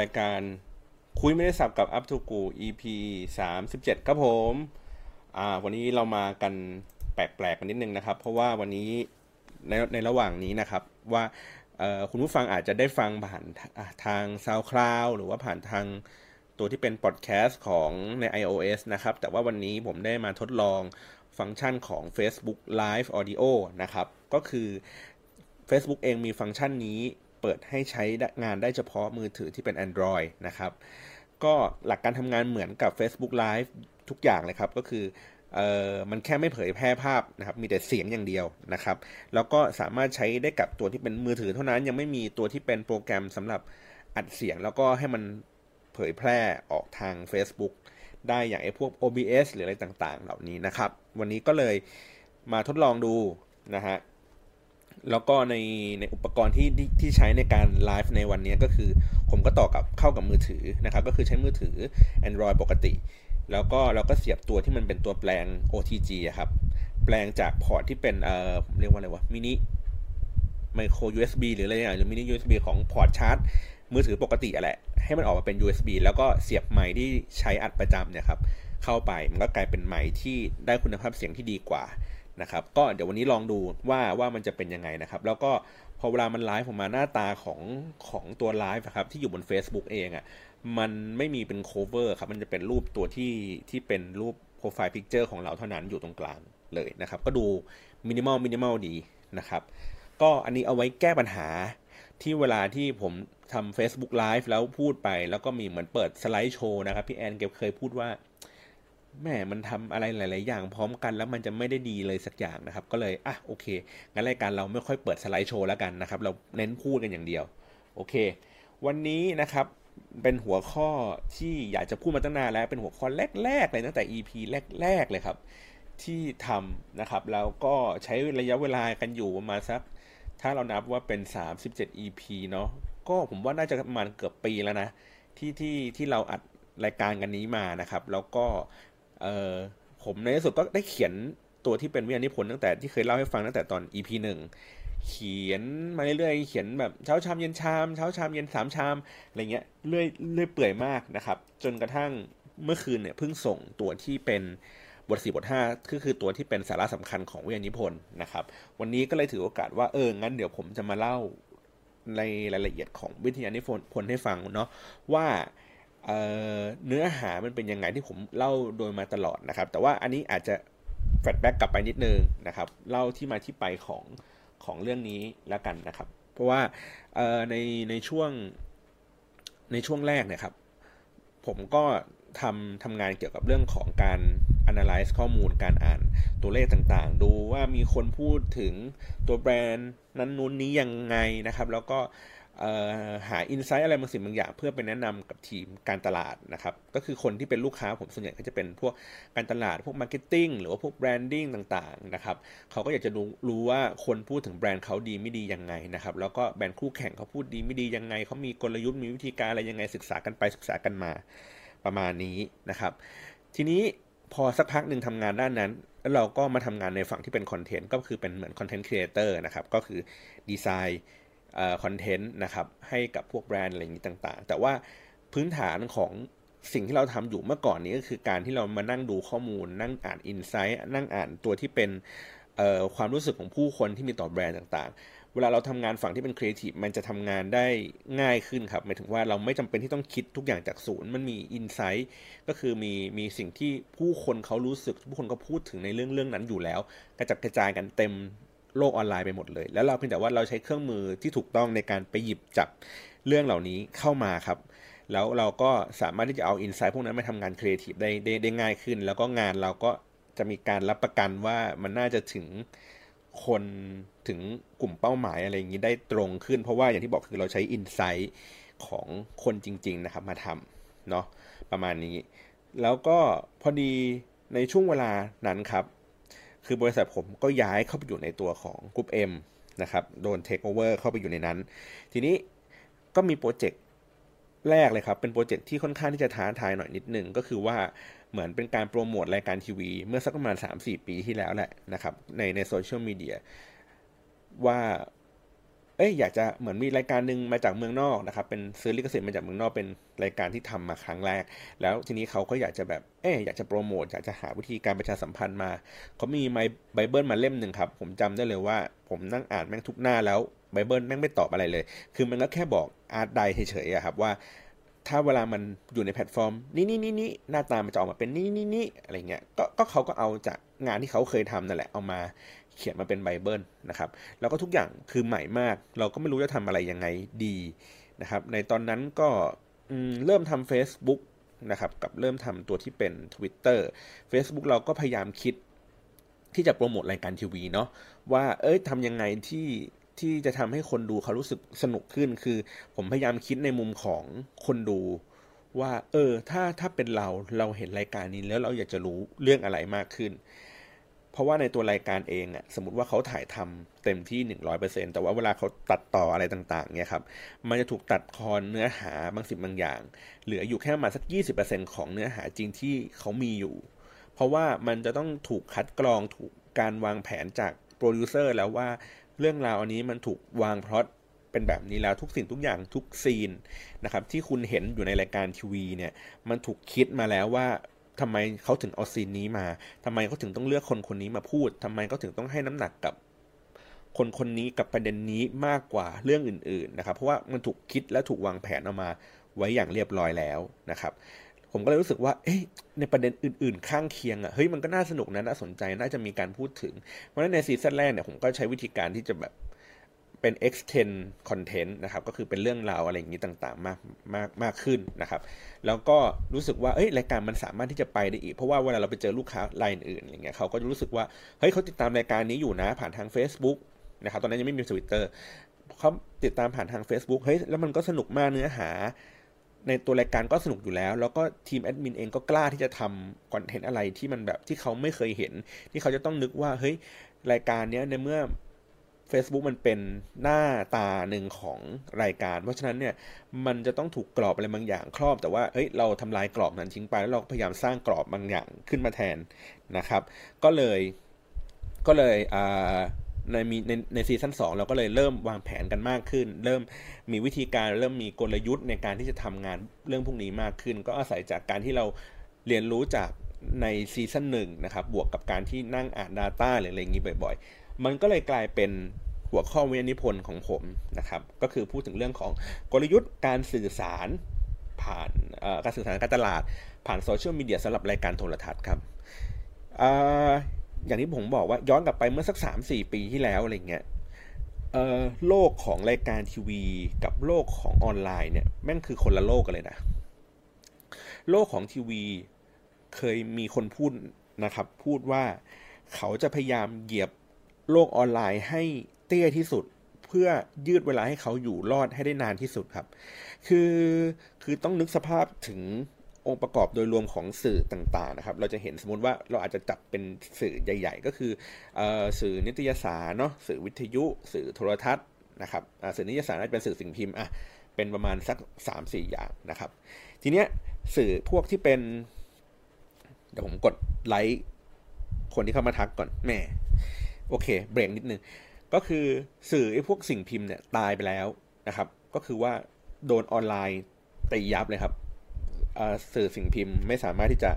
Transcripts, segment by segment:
รายการคุยไม่ได้สับกับ Up to Go EP 37ครับผม อ่า วันนี้เรามากันแปลกๆกันนิดนึงนะครับ เพราะว่าวันนี้ในในระหว่างนี้นะครับว่าคุณผู้ฟังอาจจะได้ฟังผ่านทาง SoundCloud หรือว่าผ่านทางตัวที่เป็นพอดแคสต์ของใน iOS นะครับ แต่ว่าวันนี้ผมได้มาทดลองฟังก์ชันของ Facebook Live Audio นะครับ ก็คือ Facebook เองมีฟังก์ชันนี้ เปิดให้ใช้งานได้เฉพาะมือถือที่เป็น Android นะครับ ก็หลักการทำงานเหมือนกับ Facebook Live ทุกอย่างเลยครับ ก็คือเออมันแค่ไม่เผยแพร่ภาพนะครับ มีแต่เสียงอย่างเดียวนะครับ แล้วก็สามารถใช้ได้กับตัวที่เป็นมือถือเท่านั้นยังไม่มีตัวที่เป็นโปรแกรมสำหรับอัดเสียง แล้วก็ให้มันเผยแพร่ออกทาง Facebook ได้อย่างไอ้พวก OBS หรืออะไรต่างๆ เหล่านี้นะครับ วันนี้ก็เลยมาทดลองดูนะฮะ แล้วก็ในในอุปกรณ์ที่ที่ใช้ในการไลฟ์ในวันนี้ก็คือ ผมก็ต่อกับเข้ากับมือถือนะครับ ก็คือใช้มือถือ Android ปกติ แล้วก็เราก็เสียบตัวที่มันเป็นตัวแปลง OTG ครับ แปลงจากพอร์ตที่เป็นเอ่อเรียกว่าอะไรวะมินิไมโคร USB หรืออะไรอย่างหรือมินิ USB ของพอร์ตชาร์จ มือถือปกติอะแหละ ให้มันออกมาเป็น USB แล้วก็เสียบไมค์ที่ใช้อัดประจำเนี่ยครับเข้าไปมันก็กลายเป็นไมค์ที่ได้คุณภาพเสียงที่ดีกว่า นะครับก็เดี๋ยววันนี้ลองดูว่าว่ามันจะเป็นยังไงนะครับ แล้วก็พอเวลามันไลฟ์ออกมาหน้าตาของของตัวไลฟ์ครับที่อยู่บน Facebook เองอะ่ะมันไม่มีเป็น cover ครับมันจะเป็นรูปตัวที่ที่เป็นรูป profile picture ของเราเท่านั้นอยู่ตรงกลางเลยนะครับ ก็ดู minimal minimal ดีนะครับ ก็อันนี้เอาไว้แก้ปัญหาที่เวลาที่ผมทำ Facebook Live แล้วพูดไป แล้วก็มีเหมือนเปิดสไลด์โชว์นะครับ พี่แอนเก็บเคยพูดว่า แม่มันทำอะไรหลาย ๆ อย่างพร้อมกันแล้วมันจะไม่ได้ดีเลยสักอย่างนะครับ ก็เลยอะโอเคงั้นรายการเราไม่ค่อยเปิดสไลด์โชว์แล้วกันนะครับ เราเน้นพูดกันอย่างเดียว โอเค วันนี้นะครับเป็นหัวข้อที่อยากจะพูดมาตั้งนานแล้วเป็นหัวข้อแรก ๆ เลยตั้งแต่ EP แรก ๆ เลยครับ ที่ทำนะครับแล้วก็ใช้ระยะเวลากันอยู่ประมาณสัก ถ้าเรานับว่าเป็น 37 EP เนาะก็ผมว่าน่าจะประมาณเกือบปีแล้วนะที่ที่ที่เราอัดรายการกันนี้มานะครับ แล้วก็ เออผมในที่สุดก็ได้เขียนตัวที่เป็นวิทยานิพนธ์ตั้งแต่ที่เคยเล่าให้ฟังตั้งแต่ตอน EP หนึ่งเขียนมาเรื่อยๆเขียนแบบเช้าชามเย็นชามเช้าชามเย็นสามชามอะไรเงี้ยเรื่อยเรื่อยเปื่อยมากนะครับ จนกระทั่งเมื่อคืนเนี่ยเพิ่งส่งตัวที่เป็นบทสี่บทห้าคือคือตัวที่เป็นสาระสำคัญของวิทยานิพนธ์นะครับ วันนี้ก็เลยถือโอกาสว่าเอองั้นเดี๋ยวผมจะมาเล่าในรายละเอียดของวิทยานิพนธ์ให้ฟังเนาะว่า เนื้อหามันเป็นยังไงที่ผมเล่าโดยมาตลอดนะครับ แต่ว่าอันนี้อาจจะแฟลชแบ็กกลับไปนิดนึงนะครับ เล่าที่มาที่ไปของของเรื่องนี้แล้วกันนะครับ เพราะว่าในในช่วงในช่วงแรกเนี่ยครับ ผมก็ทำทำงานเกี่ยวกับเรื่องของการ analyze ข้อมูลการอ่านตัวเลขต่างๆ ดูว่ามีคนพูดถึงตัวแบรนด์นั้นนู้นนี้ยังไงนะครับ แล้วก็ หา insight อะไรบางสิ่งบางอย่าง เพื่อไปแนะนำกับทีมการตลาดนะครับ ก็คือคนที่เป็นลูกค้าผมส่วนใหญ่ก็จะเป็นพวกการตลาดพวก marketing หรือว่าพวก branding ต่างๆนะครับเขาก็อยากจะรู้รู้ว่าคนพูดถึงแบรนด์เขาดีไม่ดียังไงนะครับ แล้วก็แบรนด์คู่แข่งเขาพูดดีไม่ดียังไงเขามีกลยุทธ์มีวิธีการอะไรยังไงศึกษากันไปศึกษากันมาประมาณนี้นะครับ ทีนี้พอสักพักหนึ่งทำงานด้านนั้น แล้วเราก็มาทำงานในฝั่งที่เป็นคอนเทนต์ก็คือเป็นเหมือน content creator นะครับ ก็คือ design content นะครับให้กับพวกแบรนด์อะไรอย่างนี้ต่างๆ แต่ว่าพื้นฐานของสิ่งที่เราทำอยู่เมื่อก่อนนี้ก็คือการที่เรามานั่งดูข้อมูล นั่งอ่าน insight นั่งอ่านตัวที่เป็นความรู้สึกของผู้คนที่มีต่อแบรนด์ต่างๆ เวลาเราทำงานฝั่งที่เป็นครีเอทีฟมันจะทำงานได้ง่ายขึ้นครับหมายถึงว่าเราไม่จำเป็นที่ต้องคิดทุกอย่างจากศูนย์ มันมี insight ก็คือมีมีสิ่งที่ผู้คนเขารู้สึก ผู้คนก็พูดถึงในเรื่องเรื่องนั้นอยู่แล้ว กระจัดกระจายกันเต็ม โลกออนไลน์ไปหมดเลย แล้วเราเพียงแต่ว่าเราใช้เครื่องมือที่ถูกต้องในการไปหยิบจับเรื่องเหล่านี้เข้ามาครับ แล้วเราก็สามารถที่จะเอา insight พวกนั้นมาทำงานครีเอทีฟได้ได้ได้ง่ายขึ้น แล้วก็งานเราก็จะมีการรับประกันว่ามันน่าจะถึงคนถึงกลุ่มเป้าหมายอะไรอย่างนี้ได้ตรงขึ้น เพราะว่าอย่างที่บอกคือเราใช้ insight ของคนจริง ๆ นะครับมาทำเนาะประมาณนี้ แล้วก็พอดีในช่วงเวลานั้นครับ คือบริษัทผมก็ย้ายเข้าไปอยู่ในตัวของกลุ่ม M นะครับ โดนเทคโอเวอร์เข้าไปอยู่ในนั้น ทีนี้ก็มีโปรเจกต์แรกเลยครับ เป็นโปรเจกต์ที่ค่อนข้างที่จะท้าทายหน่อยนิดนึง ก็คือว่าเหมือนเป็นการโปรโมทรายการทีวี เมื่อสักประมาณ 3-4 ปีที่แล้วแหละนะครับ ในในโซเชียลมีเดียว่า เอ้ยอยากจะเหมือนมีรายการหนึ่งมาจากเมืองนอกนะครับเป็นซื้อลิขสิทธิ์มาจากเมืองนอกเป็นรายการที่ทำมาครั้งแรก แล้วทีนี้เขาก็อยากจะแบบเอ้ยอยากจะโปรโมทอยากจะหาวิธีการประชาสัมพันธ์มาเขามีไมไบเบิลมาเล่มหนึ่งครับผมจำได้เลยว่า ผมนั่งอ่านแม่งทุกหน้าแล้วไบเบิลแม่งไม่ตอบอะไรเลย คือมันก็แค่บอก art di เฉยๆครับว่า ถ้าเวลามันอยู่ในแพลตฟอร์ม นี่นี่นี่นี่หน้าตามันจะออกมาเป็นนี่นี่นี่อะไรเงี้ยก็ก็เขาก็เอาจากงานที่เขาเคยทำนั่นแหละเอามา เขียนมาเป็นไบเบิลนะครับ แล้วก็ทุกอย่างคือใหม่มาก เราก็ไม่รู้จะทำอะไรยังไงดีนะครับ ในตอนนั้นก็เริ่มทำ Facebook นะครับกับเริ่มทำตัวที่เป็น Twitter Facebook เราก็พยายามคิดที่จะโปรโมทรายการทีวีเนาะว่าเอ้ยทำยังไงที่ที่จะทำให้คนดูเขารู้สึกสนุกขึ้นคือ ผมพยายามคิดในมุมของคนดูว่า เออ ถ้าถ้าเป็นเราเราเห็นรายการนี้แล้วเราอยากจะรู้เรื่องอะไรมากขึ้น เพราะว่าในตัวรายการเองอะสมมติว่าเขาถ่ายทำเต็มที่ 100%แต่ว่าเวลาเขาตัดต่ออะไรต่างๆเนี่ยครับ มันจะถูกตัดทอนเนื้อหาบางสิ่งบางอย่าง เหลืออยู่แค่มาสัก 20%ของเนื้อหาจริงที่เขามีอยู่ เพราะว่ามันจะต้องถูกคัดกรองถูกการวางแผนจากโปรดิวเซอร์แล้วว่าเรื่องราวอันนี้มันถูกวางพล็อตเป็นแบบนี้แล้วทุกสิ่งทุกอย่างทุก sceneนะครับที่คุณเห็นอยู่ในรายการทีวีเนี่ยมันถูกคิดมาแล้วว่า ทำไมเขาถึงเอาซีนนี้มาทำไมเขาถึงต้องเลือกคนคนนี้มาพูดทำไมเขาถึงต้องให้น้ำหนักกับคนคนนี้กับประเด็นนี้มากกว่าเรื่องอื่นๆนะครับ เพราะว่ามันถูกคิดและถูกวางแผนออกมาไว้อย่างเรียบร้อยแล้วนะครับ ผมก็เลยรู้สึกว่า เอ๊ะ ในประเด็นอื่นๆ ข้างเคียงอะ่ะ เฮ้ย มันก็น่าสนุกนะ น่าสนใจ น่าจะมีการพูดถึง เพราะฉะนั้นในซีซั่นแรกเนี่ย ผมก็ใช้วิธีการที่จะแบบ เป็น extend content นะครับก็คือเป็นเรื่องราวอะไรอย่างนี้ต่างๆ มากมากมากขึ้นนะครับแล้วก็รู้สึกว่าเอ้ยรายการมันสามารถที่จะไปได้อีก เพราะว่าเวลาเราไปเจอลูกค้ารายอื่นอย่างเงี้ยเขาก็จะรู้สึกว่าเฮ้ยเขาติดตามรายการนี้อยู่นะผ่านทาง Facebook นะครับตอนนั้นยังไม่มีทวิตเตอร์เขาติดตามผ่านทาง Facebook เฮ้ยแล้วมันก็สนุกมากเนื้อหา ในตัวรายการก็สนุกอยู่แล้ว แล้วก็ทีมแอดมินเองก็กล้าที่จะทำคอนเทนต์อะไรที่มันแบบที่เขาไม่เคยเห็น ที่เขาจะต้องนึกว่าเฮ้ยรายการนี้ในเมื่อ Facebook มันเป็นหน้าตาหนึ่งของรายการ เพราะฉะนั้นเนี่ยมันจะต้องถูกกรอบอะไรบางอย่าง ครอบแต่ว่าเฮ้ยเราทำลายกรอบนั้นทิ้งไปแล้วเราพยายามสร้างกรอบบางอย่างขึ้นมาแทนนะครับ ก็เลยก็เลยในมีในในซีซั่น2เราก็เลยเริ่มวางแผนกันมากขึ้น เริ่มมีวิธีการเริ่มมีกลยุทธ์ในการที่จะทำงานเรื่องพวกนี้มากขึ้น ก็อาศัยจากการที่เราเรียนรู้จากใน season หนึ่งนะครับบวกกับการที่นั่งอ่าน Data หรืออะไรอย่างนี้บ่อย มันก็เลยกลายเป็นหัวข้อวิทยานิพนธ์ของผมนะครับ ก็คือพูดถึงเรื่องของกลยุทธ์การสื่อสารผ่านการสื่อสารการตลาด ผ่านโซเชียลมีเดียสำหรับรายการโทรทัศน์ครับอย่างที่ผมบอกว่าย้อนกลับไปเมื่อสัก 3-4 ปีที่แล้วอะไรเงี้ยโลกของรายการทีวี กับโลกของออนไลน์เนี่ยแม่งคือคนละโลกกันเลยนะ โลกของทีวีเคยมีคนพูดนะครับ พูดว่าเขาจะพยายามเหยียบ โลกออนไลน์ให้เตี้ยที่สุด เพื่อยืดเวลาให้เขาอยู่รอดให้ได้นานที่สุดครับ คือคือต้องนึกสภาพถึงองค์ประกอบโดยรวมของสื่อต่างๆนะครับ เราจะเห็นสมมติว่าเราอาจจะจับเป็นสื่อใหญ่ ๆ ก็คืออสื่อนิตยสารเนาะสื่อวิทยุ สื่อโทรทัศน์นะครับสื่อนิตยสารน่าจะเป็นสื่อสิ่งพิมพ์อะเป็นประมาณสัก 3-4 อย่างนะครับ ทีเนี้ยสื่อพวกที่เป็นเดี๋ยวผมกดไลค์คนที่เข้ามาทักก่อนแม่ โอเคเบรกนิดนึง ก็คือสื่อไอ้พวกสิ่งพิมพ์เนี่ยตายไปแล้วนะครับ ก็คือว่าโดนออนไลน์ตียับเลยครับสื่อสิ่งพิมพ์ไม่สามารถที่จะ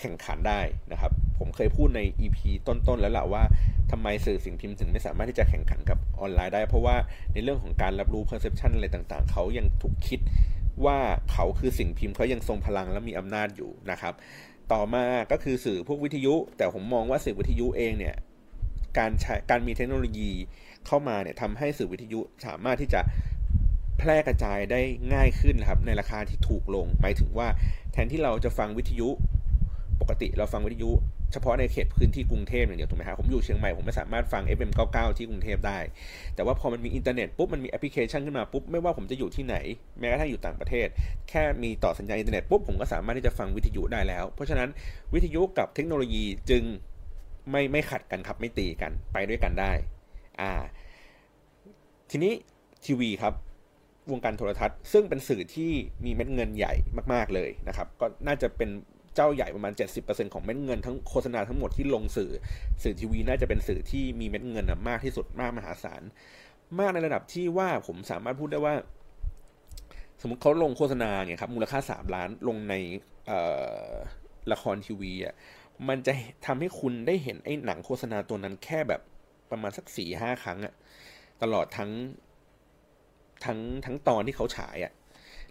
แข่งขันได้นะครับ ผมเคยพูดใน EP ต้นๆแล้วแหละว่าทำไมสื่อสิ่งพิมพ์ถึงไม่สามารถที่จะแข่งขันกับออนไลน์ได้ เพราะว่าในเรื่องของการรับรู้ perception อะไรต่างๆ เขายังถูกคิดว่าเขาคือสิ่งพิมพ์เขายังทรงพลังและมีอำนาจอยู่นะครับ ต่อมาก็คือสื่อพวกวิทยุ แต่ผมมองว่าสื่อวิทยุเองเนี่ย การใช้การมีเทคโนโลยีเข้ามาเนี่ยทำให้สื่อวิทยุสามารถที่จะแพร่กระจายได้ง่ายขึ้นครับในราคาที่ถูกลง หมายถึงว่าแทนที่เราจะฟังวิทยุปกติเราฟังวิทยุเฉพาะในเขตพื้นที่กรุงเทพอย่างเดียวถูกไหมครผมอยู่เชียงใหม่ผมไม่สามารถฟัง FM 99 ที่กรุงเทพได้ แต่ว่าพอมันมีอินเทอร์เน็ตปุ๊บมันมีแอปพลิเคชันขึ้นมาปุ๊บไม่ว่าผมจะอยู่ที่ไหน แม้กระทั่งอยู่ต่างประเทศ แค่มีต่อสัญญาณอินเทอร์เน็ตปุ๊บผมก็สามารถที่จะฟังวิทยุได้แล้ว เพราะฉะนั้นวิทยุกับเทคโนโลยีจึง ไม่ไม่ขัดกันครับไม่ตีกันไปด้วยกันได้อ่าทีนี้ทีวีครับวงการโทรทัศน์ ซึ่งเป็นสื่อที่มีเม็ดเงินใหญ่มากๆเลยนะครับ ก็น่าจะเป็นเจ้าใหญ่ประมาณ 70%ของเม็ดเงินทั้งโฆษณาทั้งหมดที่ลงสื่อ สื่อทีวีน่าจะเป็นสื่อที่มีเม็ดเงินมากที่สุดมากมหาศาล มากในระดับที่ว่าผมสามารถพูดได้ว่า สมมติเขาลงโฆษณาเนี่ยครับมูลค่าสามล้านลงในละครทีวีอะ มันจะทำให้คุณได้เห็นไอ้หนังโฆษณาตัวนั้นแค่แบบประมาณสักสี่ห้าครั้งอะตลอดทั้งทั้งทั้งตอนที่เขาฉายอะ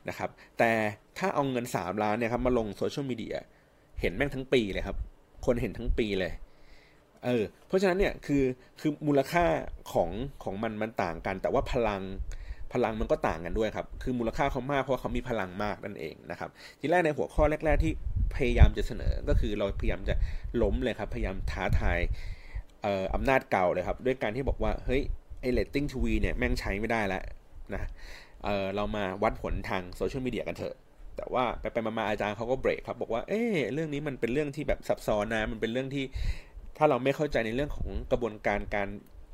นะครับ แต่ถ้าเอาเงินสามล้านเนี่ยครับมาลงโซเชียลมีเดียเห็นแม่งทั้งปีเลยครับ คนเห็นทั้งปีเลย เออ เพราะฉะนั้นเนี่ยคือคือมูลค่าของของมันมันต่างกัน แต่ว่าพลัง พลังมันก็ต่างกันด้วยครับคือมูลค่าเขามากเพราะเขามีพลังมากนั่นเองนะครับทีแรกในหัวข้อแรก ๆ ที่พยายามจะเสนอก็คือเราพยายามจะล้มเลยครับพยายามท้าทายอำนาจเก่าเลยครับด้วยการที่บอกว่าเฮ้ยไอเลตติ้ง ทีวีเนี่ยแม่งใช้ไม่ได้แล้วนะเรามาวัดผลทางโซเชียลมีเดียกันเถอะแต่ว่าไปไปมาอาจารย์เขาก็เบรกครับบอกว่าเฮ้ยเรื่องนี้มันเป็นเรื่องที่แบบซับซ้อนนะมันเป็นเรื่องที่ถ้าเราไม่เข้าใจในเรื่องของกระบวนการการ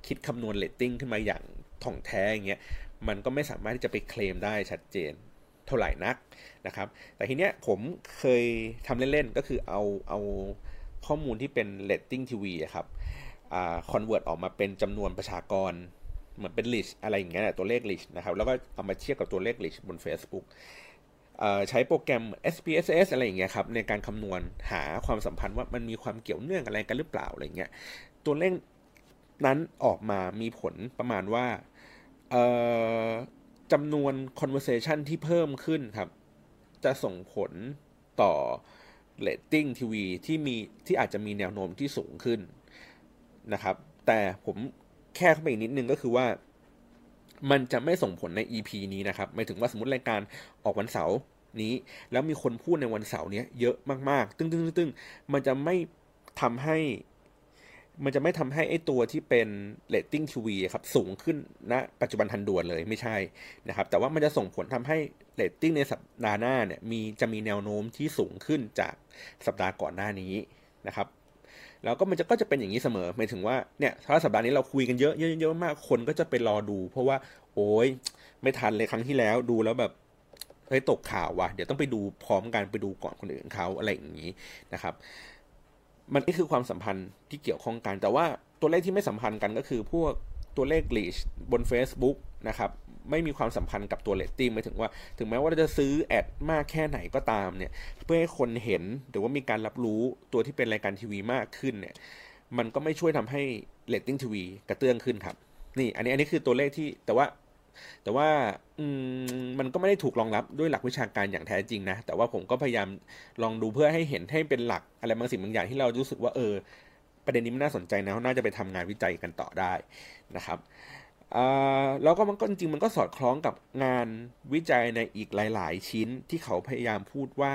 คิดคำนวณเลตติ้งขึ้นมาอย่างถ่องแท้อย่างเงี้ย มันก็ไม่สามารถที่จะไปเคลมได้ชัดเจนเท่าไหร่นักนะครับ แต่ทีเนี้ยผมเคยทำเล่นๆ ก็คือเอาเอาข้อมูลที่เป็นเลตติ้งทีวีครับ convert ออกมาเป็นจำนวนประชากรเหมือนเป็น reach อะไรอย่างเงี้ยตัวเลข reach นะครับ แล้วก็เอามาเทียบกับตัวเลข reach บน Facebook ใช้โปรแกรม SPSS อะไรอย่างเงี้ยครับในการคำนวณหาความสัมพันธ์ว่ามันมีความเกี่ยวเนื่องอะไรกันหรือเปล่าอะไรเงี้ยตัวเลขนั้นออกมามีผลประมาณว่า จำนวน conversation ที่เพิ่มขึ้นครับ จะส่งผลต่อ rating ทีวีที่มีที่อาจจะมีแนวโน้มที่สูงขึ้นนะครับ แต่ผมแค่เข้าไปอีกนิดนึงก็คือว่า มันจะไม่ส่งผลใน EP นี้นะครับหมายถึงว่าสมมติรายการออกวันเสาร์นี้ แล้วมีคนพูดในวันเสาร์นี้เยอะมากๆ ตึ้งตึ้งตึ้งมันจะไม่ทำให้ มันจะไม่ทำให้ไอ้ตัวที่เป็นเรตติ้งทีวีครับสูงขึ้นณนะปัจจุบันทันด่วนเลยไม่ใช่นะครับ แต่ว่ามันจะส่งผลทำให้เรตติ้งในสัปดาห์หน้าเนี่ยมีจะมีแนวโน้มที่สูงขึ้นจากสัปดาห์ก่อนหน้านี้นะครับ แล้วก็มันจะก็จะเป็นอย่างนี้เสมอหมายถึงว่าเนี่ยถ้าสัปดาห์นี้เราคุยกันเยอะเยอะเยอะมากคนก็จะไปรอดู เพราะว่า โอ้ยไม่ทันเลยครั้งที่แล้วดูแล้วแบบเฮ้ยตกข่าวว่ะเดี๋ยวต้องไปดูพร้อมกันไปดูก่อนคนอื่นเขาอะไรอย่างนี้นะครับ มันนี่คือความสัมพันธ์ที่เกี่ยวข้องกัน แต่ว่าตัวเลขที่ไม่สัมพันธ์กันก็คือพวกตัวเลข reach บน Facebook นะครับไม่มีความสัมพันธ์กับตัวเรตติ้งหมายถึงว่า ถึงแม้ว่าเราจะซื้อ ad มากแค่ไหนก็ตามเนี่ยเพื่อให้คนเห็นหรือว่ามีการรับรู้ตัวที่เป็นรายการทีวีมากขึ้นเนี่ยมันก็ไม่ช่วยทำให้เรตติ้งทีวีกระเตื้องขึ้นครับนี่อันนี้อันนี้คือตัวเลขที่แต่ว่า แต่ว่ามันก็ไม่ได้ถูกรองรับด้วยหลักวิชาการอย่างแท้จริงนะ แต่ว่าผมก็พยายามลองดูเพื่อให้เห็นให้เป็นหลักอะไรบางสิ่งบางอย่างที่เรารู้สึกว่าเออ ประเด็นนี้มันน่าสนใจนะน่าจะไปทำงานวิจัยกันต่อได้นะครับแล้วก็มันก็จริงมันก็สอดคล้องกับงานวิจัยในอีกหลาย ๆ ชิ้นที่เขาพยายามพูดว่า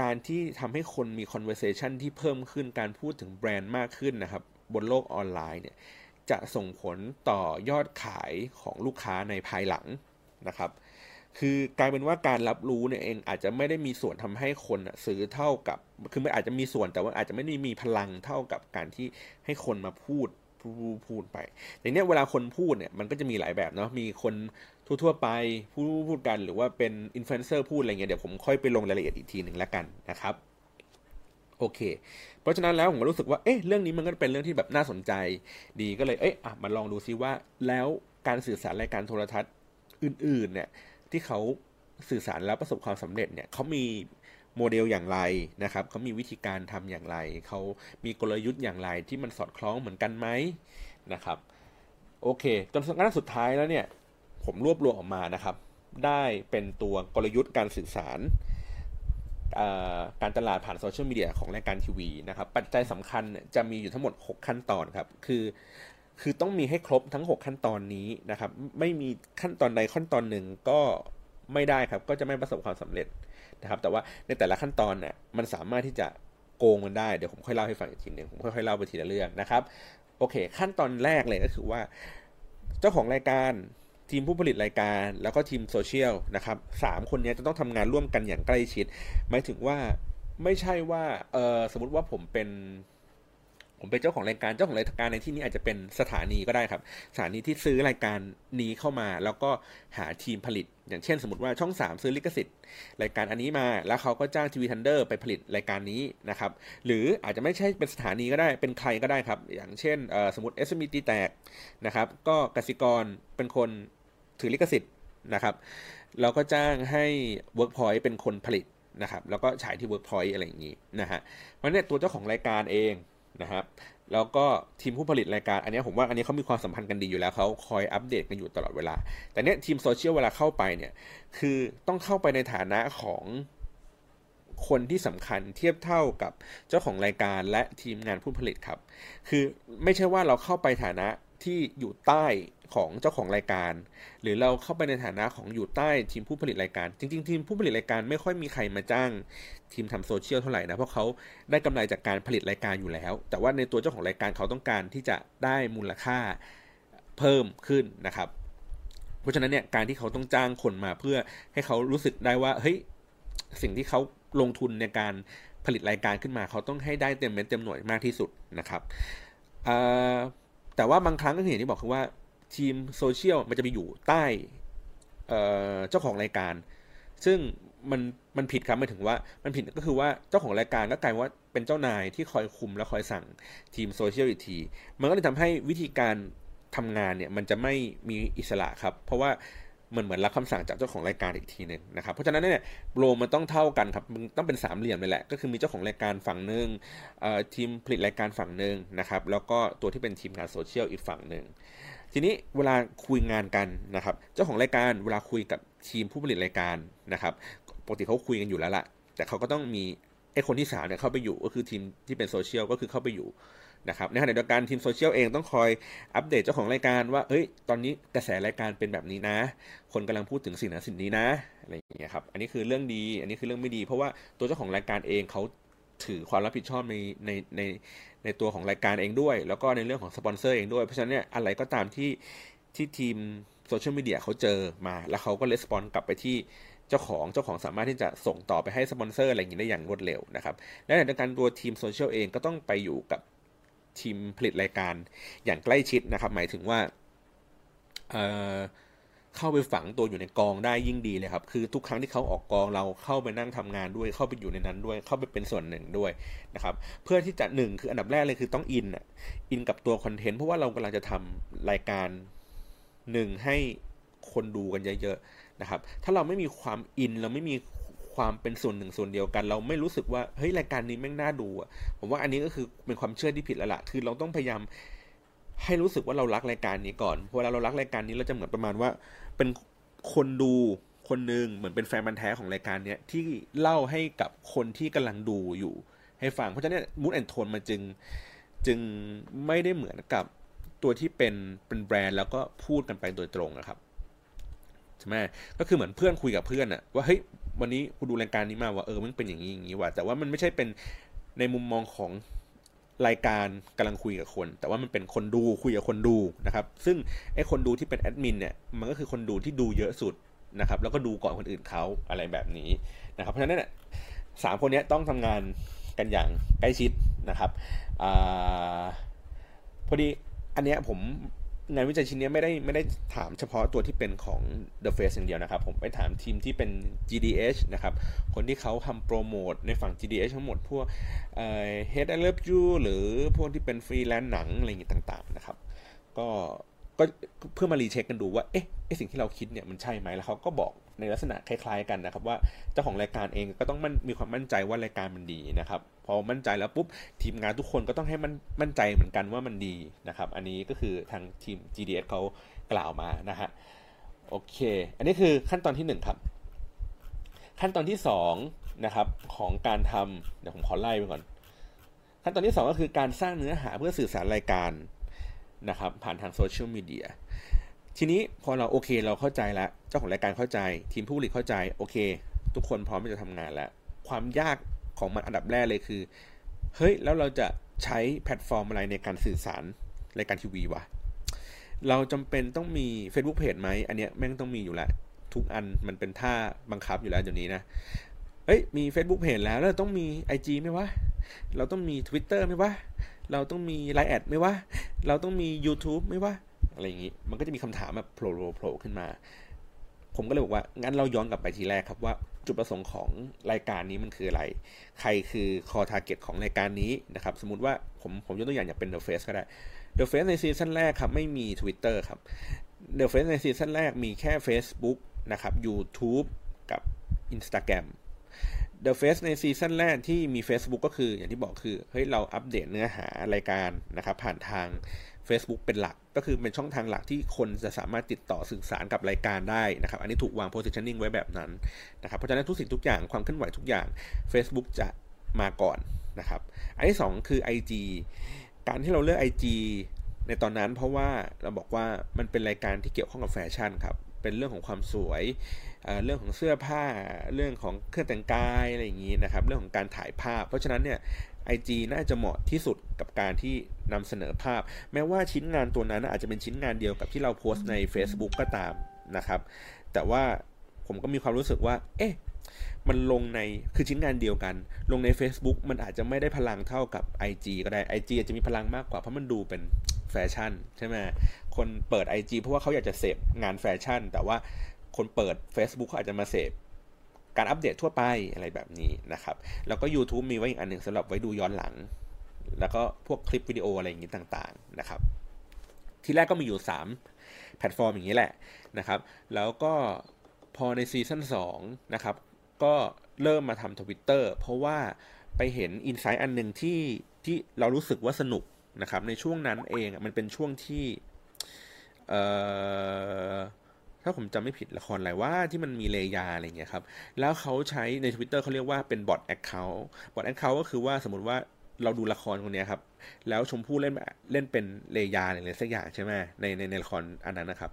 การที่ทำให้คนมี conversation ที่เพิ่มขึ้นการพูดถึงแบรนด์มากขึ้นนะครับ บนโลกออนไลน์เนี่ย จะส่งผลต่อยอดขายของลูกค้าในภายหลังนะครับ คือกลายเป็นว่าการรับรู้เนี่ยเองอาจจะไม่ได้มีส่วนทำให้คนซื้อเท่ากับ คือไม่อาจจะมีส่วนแต่ว่าอาจจะไม่ได้มีพลังเท่ากับการที่ให้คนมาพูดพูดพูดไปแต่เนี้ยเวลาคนพูดเนี่ยมันก็จะมีหลายแบบเนาะ มีคนทั่วๆไปพูดพูดกัน หรือว่าเป็นอินฟลูเอนเซอร์พูดอะไรเงี้ยเดี๋ยวผมค่อยไปลงรายละเอียดอีกทีหนึ่งแล้วกันนะครับ โอเค เพราะฉะนั้นแล้วผมก็รู้สึกว่า เอ๊ะ เรื่องนี้มันก็เป็นเรื่องที่แบบน่าสนใจ ดีก็เลย เอ๊ะอะมาลองดูซิว่า แล้วการสื่อสารรายการโทรทัศน์อื่น ๆ เนี่ย ที่เขาสื่อสารแล้วประสบความสำเร็จเนี่ยเขามีโมเดลอย่างไรนะครับเขามีวิธีการทำอย่างไร เขามีกลยุทธ์อย่างไรที่มันสอดคล้องเหมือนกันไหมนะครับ โอเค จนสุดสุดท้ายแล้วเนี่ย ผมรวบรวมออกมานะครับ ได้เป็นตัวกลยุทธ์การสื่อสาร การตลาดผ่านโซเชียลมีเดียของรายการทีวีนะครับ ปัจจัยสำคัญจะมีอยู่ทั้งหมด 6 ขั้นตอนครับ คือคือต้องมีให้ครบทั้ง 6 ขั้นตอนนี้นะครับ ไม่มีขั้นตอนใดขั้นตอนหนึ่งก็ไม่ได้ครับ ก็จะไม่ประสบความสำเร็จนะครับ แต่ว่าในแต่ละขั้นตอนเนี่ยมันสามารถที่จะโกงมันได้ เดี๋ยวผมค่อยเล่าให้ฟังอีกทีหนึ่งผมค่อยๆเล่าไปทีละเรื่องนะครับ โอเค ขั้นตอนแรกเลยก็คือว่า เจ้าของรายการ ทีมผู้ผลิตรายการแล้วก็ทีมโซเชียลนะครับสามคนนี้จะต้องทำงานร่วมกันอย่างใกล้ชิด หมายถึงว่าไม่ใช่ว่าเออสมมติว่าผมเป็น ผมเป็นเจ้าของรายการเจ้าของรายการในที่นี้อาจจะเป็นสถานีก็ได้ครับ สถานีที่ซื้อรายการนี้เข้ามา แล้วก็หาทีมผลิต อย่างเช่น สมมติว่าช่อง3ซื้อลิขสิทธิ์รายการอันนี้มา แล้วเขาก็จ้างทีวีทันเดอร์ไปผลิตรายการนี้นะครับ หรืออาจจะไม่ใช่เป็นสถานีก็ได้เป็นใครก็ได้ครับ อย่างเช่นสมมติ s อ t แตกนะครับ ก็กสิกรเป็นคน ถือลิขสิทธิ์นะครับเราก็จ้างให้ Workpoint เป็นคนผลิตนะครับแล้วก็ฉายที่ Workpoint อะไรอย่างนี้นะฮะเพราะเนี่ยตัวเจ้าของรายการเองนะครับแล้วก็ทีมผู้ผลิตรายการอันนี้ผมว่าอันนี้เขามีความสัมพันธ์กันดีอยู่แล้วเขาคอยอัปเดตกันอยู่ตลอดเวลา แต่เนี้ยทีมโซเชียลเวลาเข้าไปเนี่ยคือต้องเข้าไปในฐานะของคนที่สำคัญเทียบเท่ากับเจ้าของรายการและทีมงานผู้ผลิตครับ คือไม่ใช่ว่าเราเข้าไปฐานะที่อยู่ใต้ ของเจ้าของรายการ หรือเราเข้าไปในฐานะของอยู่ใต้ทีมผู้ผลิตรายการ จริง ๆ ทีมผู้ผลิตรายการไม่ค่อยมีใครมาจ้าง ทีมทำโซเชียลเท่าไหร่นะเพราะเขาได้กำไรจากการผลิตรายการอยู่แล้ว แต่ว่าในตัวเจ้าของรายการเขาต้องการที่จะได้มูลค่าเพิ่มขึ้นนะครับ เพราะฉะนั้นเนี่ยการที่เขาต้องจ้างคนมาเพื่อให้เขารู้สึกได้ว่าเฮ้ยสิ่งที่เขาลงทุนในการผลิตรายการขึ้นมา เขาต้องให้ได้เต็มเม็ดเต็มหน่วยมากที่สุดนะครับแต่ว่าบางครั้งก็เห็นที่บอกคือว่า ทีมโซเชียลมันจะไปอยู่ใต้เจ้าของรายการ ซึ่งมันมันผิดครับหมายถึงว่ามันผิดก็คือว่าเจ้าของรายการก็กลายว่าเป็นเจ้านายที่คอยคุมและคอยสั่งทีมโซเชียลอีกที มันก็เลยทำให้วิธีการทำงานเนี่ยมันจะไม่มีอิสระครับ เพราะว่ามันเหมือนรับคำสั่งจากเจ้าของรายการอีกทีหนึ่งนะครับเพราะฉะนั้นเนี่ยโลมันต้องเท่ากันครับมันต้องเป็นสามเหลี่ยมเลยแหละ ก็คือมีเจ้าของรายการฝั่งหนึ่งทีมผลิตรายการฝั่งหนึ่งนะครับแล้วก็ตัวที่เป็นทีมงานโซเชียลอีกฝั่งหนึ่ง ทีนี้เวลาคุยงานกันนะครับ เจ้าของรายการเวลาคุยกับทีมผู้ผลิตรายการนะครับปกติเขาคุยกันอยู่แล้วล่ะแต่เขาก็ต้องมีไอ้คนที่สามเนี่ยเข้าไปอยู่ก็คือทีมที่เป็นโซเชียลก็คือเข้าไปอยู่นะครับในขณะเดียวกันทีมโซเชียลเองต้องคอยอัปเดตเจ้าของรายการว่าเอ้ยตอนนี้กระแสรายการเป็นแบบนี้นะ คนกำลังพูดถึงสิ่งนั้นสิ่งนี้นะอะไรอย่างเงี้ยครับอันนี้คือเรื่องดี อันนี้คือเรื่องไม่ดี เพราะว่าตัวเจ้าของรายการเองเขา ถือความรับผิดชอบในในในในตัวของรายการเองด้วย แล้วก็ในเรื่องของสปอนเซอร์เองด้วย เพราะฉะนั้นเนี่ยอะไรก็ตามที่ที่ทีมโซเชียลมีเดียเขาเจอมา แล้วเขาก็ respond กลับไปที่เจ้าของเจ้าของสามารถที่จะส่งต่อไปให้สปอนเซอร์อะไรอย่างนี้ได้อย่างรวดเร็วนะครับและในการตัวทีมโซเชียลเองก็ต้องไปอยู่กับทีมผลิตรายการอย่างใกล้ชิดนะครับ หมายถึงว่าเข้าไปฝังตัวอยู่ในกองได้ยิ่งดีเลยครับ คือทุกครั้งที่เขาออกกองเราเข้าไปนั่งทำงานด้วย เข้าไปอยู่ในนั้นด้วย เข้าไปเป็นส่วนหนึ่งด้วยนะครับ เพื่อที่จะหนึ่งคืออันดับแรกเลยคือต้อง in อะ in กับตัวคอนเทนต์เพราะว่าเรากำลังจะทำรายการหนึ่งให้คนดูกันเยอะๆนะครับ ถ้าเราไม่มีความอินเราไม่มีความเป็นส่วนหนึ่งส่วนเดียวกัน เราไม่รู้สึกว่าเฮ้ยรายการนี้แม่งน่าดูอะ ผมว่าอันนี้ก็คือเป็นความเชื่อที่ผิดแล้วละ่ะคือเราต้องพยายามให้รู้สึกว่าเรารักรายการนี้ก่อนเวลาเรารักรายการนี้เราจะเหมือนประมาณว่า เป็นคนดูคนหนึ่งเหมือนเป็นแฟนบันแท้ของรายการเนี้ยที่เล่าให้กับคนที่กำลังดูอยู่ให้ฟัง เพราะฉะนั้นมูดแอนโทนมันจึงจึงไม่ได้เหมือนกับตัวที่เป็นเป็นแบรนด์แล้วก็พูดกันไปโดยตรงนะครับใช่ไหมก็คือเหมือนเพื่อนคุยกับเพื่อนอะว่าเฮ้ยวันนี้กูดูรายการนี้มาว่าเออมันเป็นอย่างนี้อย่างนี้ว่ะแต่ว่ามันไม่ใช่เป็นในมุมมองของ รายการกำลังคุยกับคน แต่ว่ามันเป็นคนดูคุยกับคนดูนะครับ ซึ่งไอ้คนดูที่เป็นแอดมินเนี่ยมันก็คือคนดูที่ดูเยอะสุดนะครับ แล้วก็ดูก่อนคนอื่นเขาอะไรแบบนี้นะครับ เพราะฉะนั้นเนี่ยสามคนนี้ต้องทำงานกันอย่างใกล้ชิดนะครับอพอดีอันเนี้ยผม งานวิจัยชิ้นนี้ไม่ได้ไม่ได้ถามเฉพาะตัวที่เป็นของ The Face อย่างเดียวนะครับ ผมไปถามทีมที่เป็น GDH นะครับ คนที่เขาทำโปรโมทในฝั่ง GDH ทั้งหมดพวกเอ่อ Head I Love You หรือพวกที่เป็นฟรีแลนซ์หนังอะไรอย่างงี้ต่างๆนะครับ ก็ ก็เพื่อมารีเช็คกันดูว่าเอ๊ะไอสิ่งที่เราคิดเนี่ยมันใช่ไหมแล้วเขาก็บอกในลักษณะคล้าย ๆ กันนะครับว่าเจ้าของรายการเองก็ต้องมันมีความมั่นใจว่ารายการมันดีนะครับพอมั่นใจแล้วปุ๊บทีมงานทุกคนก็ต้องให้มันมั่นใจเหมือนกันว่ามันดีนะครับ อันนี้ก็คือทางทีม GDS เขากล่าวมานะฮะโอเค อันนี้คือขั้นตอนที่ 1 ครับ ขั้นตอนที่2นะครับของการทำเดี๋ยวผมขอไล่ไปก่อน ขั้นตอนที่ 2 ก็คือการสร้างเนื้อหาเพื่อสื่อสารรายการ นะครับผ่านทางโซเชียลมีเดียทีนี้พอเราโอเคเราเข้าใจแล้ว เจ้าของรายการเข้าใจ ทีมผู้ผลิตเข้าใจโอเค ทุกคนพร้อมที่จะทำงานแล้ว ความยากของมันอันดับแรกเลยคือ เฮ้ย แล้วเราจะใช้แพลตฟอร์มอะไรในการสื่อสารรายการทีวีวะเราจำเป็นต้องมี Facebook Page ไหมอันเนี้ยแม่งต้องมีอยู่แล้วทุกอันมันเป็นท่าบังคับอยู่แล้วเดี๋ยวนี้นะเอ้ยมี Facebook Page แล้วแล้วต้องมี IG ไหมวะเราต้องมี Twitter ไหมวะเราต้องมี LINE ad ไหมวะเราต้องมี YouTube ไหมวะอะไรอย่างนี้ มันก็จะมีคำถามแบบโผล่โผล่ขึ้นมา ผมก็เลยบอกว่า งั้นเราย้อนกลับไปทีแรกครับว่าจุดประสงค์ของรายการนี้มันคืออะไร ใครคือ core target ของรายการนี้นะครับ สมมติว่าผมผมยกตัวอย่างอย่างเป็น The Face ก็ได้ The Face ในซีซั่นแรกครับ ไม่มี Twitter ครับ The Face ในซีซั่นแรกมีแค่ Facebook นะครับ YouTube กับ Instagram The Face ในซีซั่นแรกที่มี Facebook ก็คืออย่างที่บอกคือเฮ้ยเราอัปเดตเนื้อหารายการนะครับผ่านทาง Facebook เป็นหลักก็คือเป็นช่องทางหลักที่คนจะสามารถติดต่อสื่อสารกับรายการได้นะครับ อันนี้ถูกวาง positioning ไว้แบบนั้นนะครับเพราะฉะนั้นทุกสิ่งทุกอย่างความเคลื่อนไหวทุกอย่าง Facebook จะมาก่อนนะครับ อันที่ 2 คือ IG การที่เราเลือก IG ในตอนนั้นเพราะว่าเราบอกว่ามันเป็นรายการที่เกี่ยวข้องกับแฟชั่นครับเป็นเรื่องของความสวย เรื่องของเสื้อผ้าเรื่องของเครื่องแต่งกายอะไรอย่างนี้นะครับ เรื่องของการถ่ายภาพ เพราะฉะนั้นเนี่ย IG น่าจะเหมาะที่สุดกับการที่นำเสนอภาพ แม้ว่าชิ้นงานตัวนั้นอาจจะเป็นชิ้นงานเดียวกับที่เราโพสต์ใน Facebook ก็ตามนะครับ แต่ว่าผมก็มีความรู้สึกว่า เอ๊ะมันลงในคือชิ้นงานเดียวกัน ลงใน Facebook มันอาจจะไม่ได้พลังเท่ากับ IG ก็ได้ IG อาจจะมีพลังมากกว่าเพราะมันดูเป็นแฟชั่นใช่ไหมคนเปิด IG เพราะว่าเขาอยากจะเสพงานแฟชั่น แต่ว่า คนเปิด Facebook เขาอาจจะมาเสพการอัปเดตทั่วไปอะไรแบบนี้นะครับ แล้วก็ YouTube มีไว้อีกอันหนึ่งสำหรับไว้ดูย้อนหลัง แล้วก็พวกคลิปวิดีโออะไรอย่างนี้ต่างๆนะครับ ทีแรกก็มีอยู่ 3 แพลตฟอร์มอย่างนี้แหละนะครับ แล้วก็พอในซีซั่น2นะครับ ก็เริ่มมาทำทวิตเตอร์เพราะว่าไปเห็น insight อันหนึ่งที่ที่เรารู้สึกว่าสนุกนะครับ ในช่วงนั้นเองมันเป็นช่วงที่เอ่อ ถ้าผมจำไม่ผิดละครอะไรวะที่มันมีเรยาอะไรเงี้ยครับ แล้วเขาใช้ใน Twitter เขาเรียกว่าเป็น bot account bot account ก็คือว่าสมมติว่าเราดูละครคนนี้ครับ แล้วชมพู่เล่นเล่นเป็นเรยาอะไรสักอย่างใช่ไหมในในในละครอันนั้นนะครับ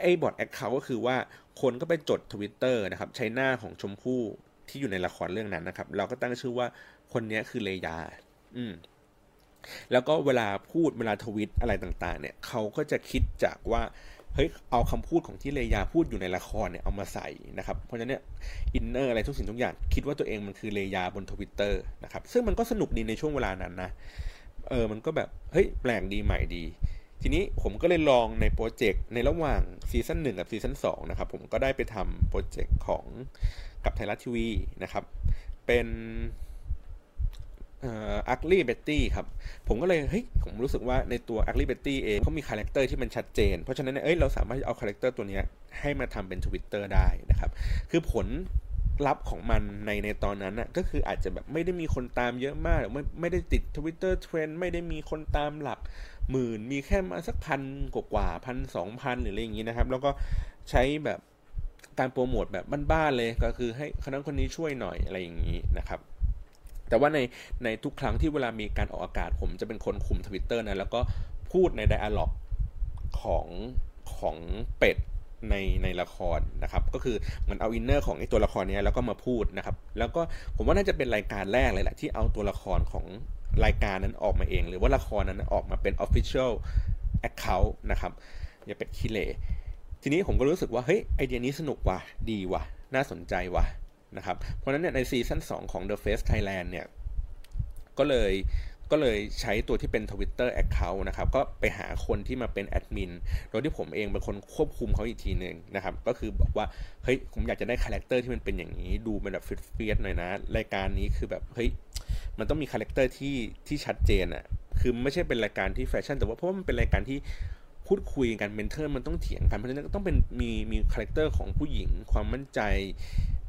ไอ้ bot account ก็คือว่าคนก็ไปจดทวิตเตอร์นะครับ ใช้หน้าของชมพู่ที่อยู่ในละครเรื่องนั้นนะครับ เราก็ตั้งชื่อว่าคนนี้คือเรยา อืมแล้วก็เวลาพูดเวลาทวิตอะไรต่าง ๆ เนี่ยเขาก็จะคิดจากว่า เฮ้ยเอาคำพูดของที่เรยาพูดอยู่ในละครเนี่ยเอามาใส่นะครับเพราะฉะนั้นเนี่ย inner อะไรทุกสิ่งทุกอย่างคิดว่าตัวเองมันคือเรยาบนทวิตเตอร์นะครับซึ่งมันก็สนุกดีในช่วงเวลานั้นนะเออมันก็แบบเฮ้ยแปลกดีใหม่ดี ทีนี้ผมก็เลยลองในโปรเจกต์ในระหว่างซีซั่นหนึ่งกับซีซั่นสองนะครับผมก็ได้ไปทำโปรเจกต์ของกับไทยรัฐทีวีนะครับเป็น Ugly Betty ครับ ผมก็เลยเฮ้ยผมรู้สึกว่าในตัว Ugly Betty เองเขามีคาแรคเตอร์ที่มันชัดเจน เพราะฉะนั้นเอ้ยเราสามารถเอาคาแรคเตอร์ตัวนี้ให้มาทำเป็นทวิตเตอร์ได้นะครับ คือผลลัพธ์ของมันในในตอนนั้นน่ะก็คืออาจจะแบบไม่ได้มีคนตามเยอะมากไม่ไม่ได้ติด Twitter trend ไม่ได้มีคนตามหลักหมื่น มีแค่มาสักพันกว่าพันสองพันหรืออะไรอย่างนี้นะครับ แล้วก็ใช้แบบการโปรโมทแบบบ้านๆเลยก็คือให้คณะคนนี้ช่วยหน่อยอะไรอย่างนี้นะครับ แต่ว่าในในทุกครั้งที่เวลามีการออกอากาศ ผมจะเป็นคนคุมทวิตเตอร์นะแล้วก็พูดใน dialogue ของของเบตตี้ในในละครนะครับ ก็คือมันเอา inner ของไอตัวละครนี้แล้วก็มาพูดนะครับ แล้วก็ผมว่าน่าจะเป็นรายการแรกเลยแหละที่เอาตัวละครของรายการนั้นออกมาเอง หรือว่าละครนั้นออกมาเป็น Official Account นะครับ อย่าเป็ดคิเลทีนี้ผมก็รู้สึกว่า เฮ้ย ไอเดียนี้สนุกว่ะ ดีว่ะ น่าสนใจว่ะ นะครับ เพราะนั้นเนี่ยในซีซั่น2ของ The Face Thailand เนี่ย ก็เลยก็เลยใช้ตัวที่เป็น Twitter Account นะครับ ก็ไปหาคนที่มาเป็นแอดมิน โดยที่ผมเองเป็นคนควบคุมเขาอีกทีหนึ่งนะครับ ก็คือบอกว่า เฮ้ย ผมอยากจะได้คาแรคเตอร์ที่มันเป็นอย่างนี้ ดูเป็นแบบฟิต fierce หน่อยนะ รายการนี้คือแบบ เฮ้ย มันต้องมีคาแรคเตอร์ที่ที่ชัดเจนอะ่ะคือไม่ใช่เป็นรายการที่แฟชั่น แต่ว่าเพราะว่ามันเป็นรายการที่ พูดคุยกัน mentor มันต้องเถียงกันเพราะฉะนั้นต้องเป็นมีมีคาแรคเตอร์ของผู้หญิงความมั่นใจ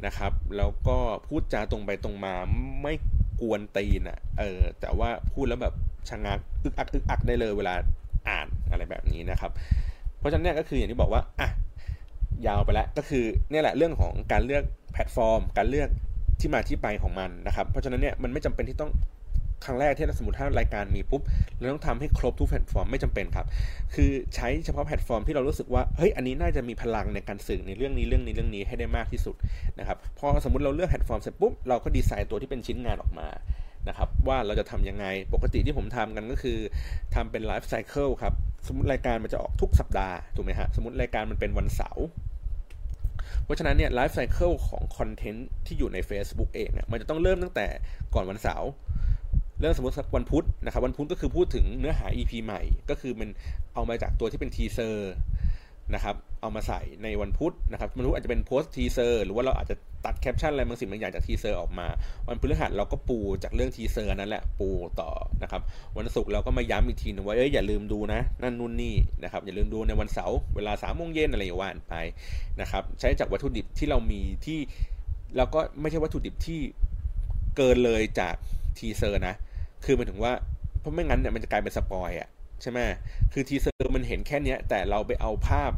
นะครับ แล้วก็พูดจาตรงไปตรงมาไม่กวนตีนอะ่ะเออแต่ว่าพูดแล้วแบบชะงักอึกอักอึกอักได้เลยเวลาอ่านอะไรแบบนี้นะครับ เพราะฉะนั้นเนี่ยก็คืออย่างที่บอกว่าอะยาวไปแล้วก็คือเนี่ยแหละเรื่องของการเลือกแพลตฟอร์ม การเลือกที่มาที่ไปของมันนะครับ เพราะฉะนั้นเนี่ยมันไม่จำเป็นที่ต้อง ครั้งแรกที่สมมติถ้ารายการมีปุ๊บเราต้องทำให้ครบทุกแพลตฟอร์มไม่จำเป็นครับ คือใช้เฉพาะแพลตฟอร์มที่เรารู้สึกว่าเฮ้ยอันนี้น่าจะมีพลังในการสื่อในเรื่องนี้เรื่องนี้เรื่องนี้ให้ได้มากที่สุดนะครับพอสมมติเราเลือกแพลตฟอร์มเสร็จปุ๊บเราก็ดีไซน์ตัวที่เป็นชิ้นงานออกมานะครับว่าเราจะทำยังไงปกติที่ผมทำกันก็คือทำเป็น life cycle ครับสมมติรายการมันจะออกทุกสัปดาห์ถูกไหมฮะสมมติรายการมันเป็นวันเสาร์เพราะฉะนั้นเนี่ย life cycle ของคอนเทนต์ที่อยู่ใน Facebook เองเนี่ยมันจะต้องเริ่มตั้งแต่ก่อนวันเสาร์ เรื่องสมมติวันพุธนะครับวันพุธก็คือพูดถึงเนื้อหา EP ใหม่ ก็คือมันเอามาจากตัวที่เป็นทีเซอร์นะครับเอามาใส่ในวันพุธนะครับมันรู้อาจจะเป็นโพสต์ทีเซอร์หรือว่าเราอาจจะตัดแคปชั่นอะไรบางสิ่งบางอย่างจากทีเซอร์ออกมา วันพฤหัสเราก็ปูจากเรื่องทีเซอร์นั่นแหละปูต่อนะครับวันศุกร์เราก็มาย้ำอีกทีนึงว่าเอ้ยอย่าลืมดูนะ นั่นนู่นนี่นะครับอย่าลืมดูในวันเสาร์เวลาสามโมงเย็นอะไรอย่างว่านไปนะครับใช้จากวัตถุดิบที่เรามีที่แล้วก็ไม่ใช่วัตถุดิบที่เกินเลยจากทีเซอร์นะ คือหมายถึงว่าเพราะไม่งั้นเนี่ยมันจะกลายเป็นสปอยอะใช่ไหมคือทีเซอร์มันเห็นแค่เนี้ย แต่เราไปเอาภาพ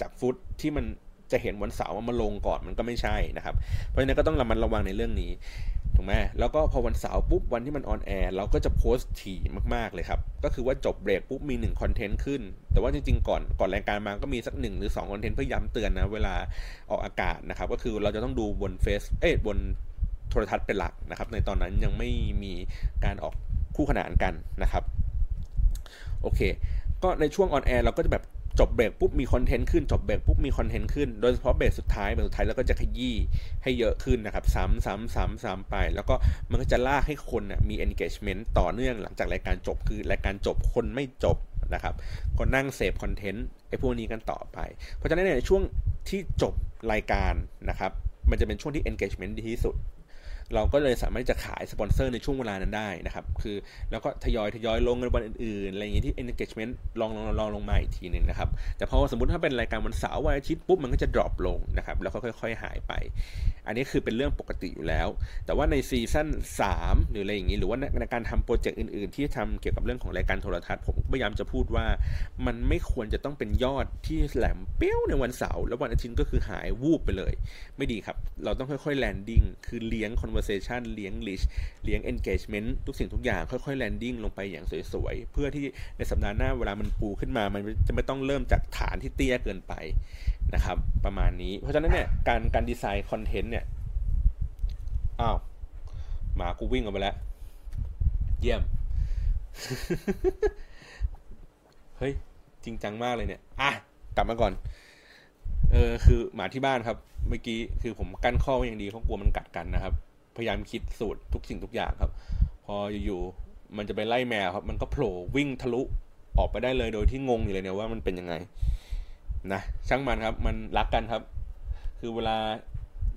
จากฟุตที่มันจะเห็นวันเสาร์มาลงก่อนมันก็ไม่ใช่นะครับ เพราะฉะนั้นก็ต้องระมัดระวังในเรื่องนี้ถูกไหมแล้วก็พอวันเสาร์ปุ๊บวันที่มันออนแอร์เราก็จะโพสต์ถี่มากๆเลยครับ ก็คือว่าจบเบรกปุ๊บมี1คอนเทนต์ขึ้น แต่ว่าจริงๆก่อนก่อนรายการมาก็มีสักหนึ่งหรือ2คอนเทนต์เพื่อย้ำเตือนนะเวลาออกอากาศนะครับ ก็คือเราจะต้องดูบนเฟซเอ้บน โทรทัศน์เป็นหลักนะครับ ในตอนนั้นยังไม่มีการออกคู่ขนานกันนะครับ โอเค ก็ในช่วงออนแอร์เราก็จะแบบจบเบรกปุ๊บมีคอนเทนต์ขึ้นจบเบรกปุ๊บมีคอนเทนต์ขึ้น โดยเฉพาะเบรกสุดท้ายเบรกสุดท้ายแล้วก็จะขยี้ให้เยอะขึ้นนะครับซ้ำซ้ำซ้ำซ้ำไป แล้วก็มันก็จะลากให้คนนะมี engagement ต่อเนื่องหลังจากรายการจบคือรายการจบคนไม่จบนะครับก็นั่งเสพคอนเทนต์ไอ้พวกนี้กันต่อไป เพราะฉะนั้นในช่วงที่จบรายการนะครับมันจะเป็นช่วงที่ engagement ดีที่สุด เราก็เลยสามารถจะขายสปอนเซอร์ในช่วงเวลานั้นได้นะครับ คือแล้วก็ทยอยทยอยลงในวันอื่นๆอะไรอย่างงี้ที่ engagement ลองลองลองลงมาอีกทีหนึ่งนะครับ แต่พอสมมติถ้าเป็นรายการวันเสาร์วันอาทิตย์ปุ๊บมันก็จะ drop ลงนะครับ แล้วก็ค่อย ๆ หายไป อันนี้คือเป็นเรื่องปกติอยู่แล้ว แต่ว่าในซีซั่น3หรืออะไรอย่างนี้ หรือว่าในการทำโปรเจกต์อื่น ๆ ที่ทำเกี่ยวกับเรื่องของรายการโทรทัศน์ผมพยายามจะพูดว่ามันไม่ควรจะต้องเป็นยอดที่แหลมเปี๊ยวในวันเสาร์แล้ววันอาทิตย์ก็คือหายวูบไปเลย ไม่ดีครับ เราต้องค่อยๆ landing คือเลี้ยง conversation เลี้ยง reach เลี้ยง engagement ทุกสิ่งทุกอย่างค่อยๆ landing ลงไปอย่างสวยๆ เพื่อที่ในสัปดาห์หน้าเวลามันปูขึ้นมา มันจะไม่ต้องเริ่มจากฐานที่เตี้ยเกินไปนะครับ ประมาณนี้ เพราะฉะนั้นเนี่ยการการดีไซน์คอนเทนต์เนี่ย อ้าวหมากูวิ่งออกไปแล้ว เยี่ยม เฮ้ย จริงจังมากเลยเนี่ย อะ กลับมาก่อน เออ คือหมาที่บ้านครับ เมื่อกี้คือผมกั้นข้อไว้อย่างดีเขากลัวมันกัดกันนะครับ พยายามคิดสูตรทุกสิ่งทุกอย่างครับ พออยู่ๆมันจะไปไล่แมวครับ มันก็โผล่วิ่งทะลุออกไปได้เลยโดยที่งงอยู่เลยเนี่ยว่ามันเป็นยังไงนะช่างมันครับ มันรักกันครับ คือเวลา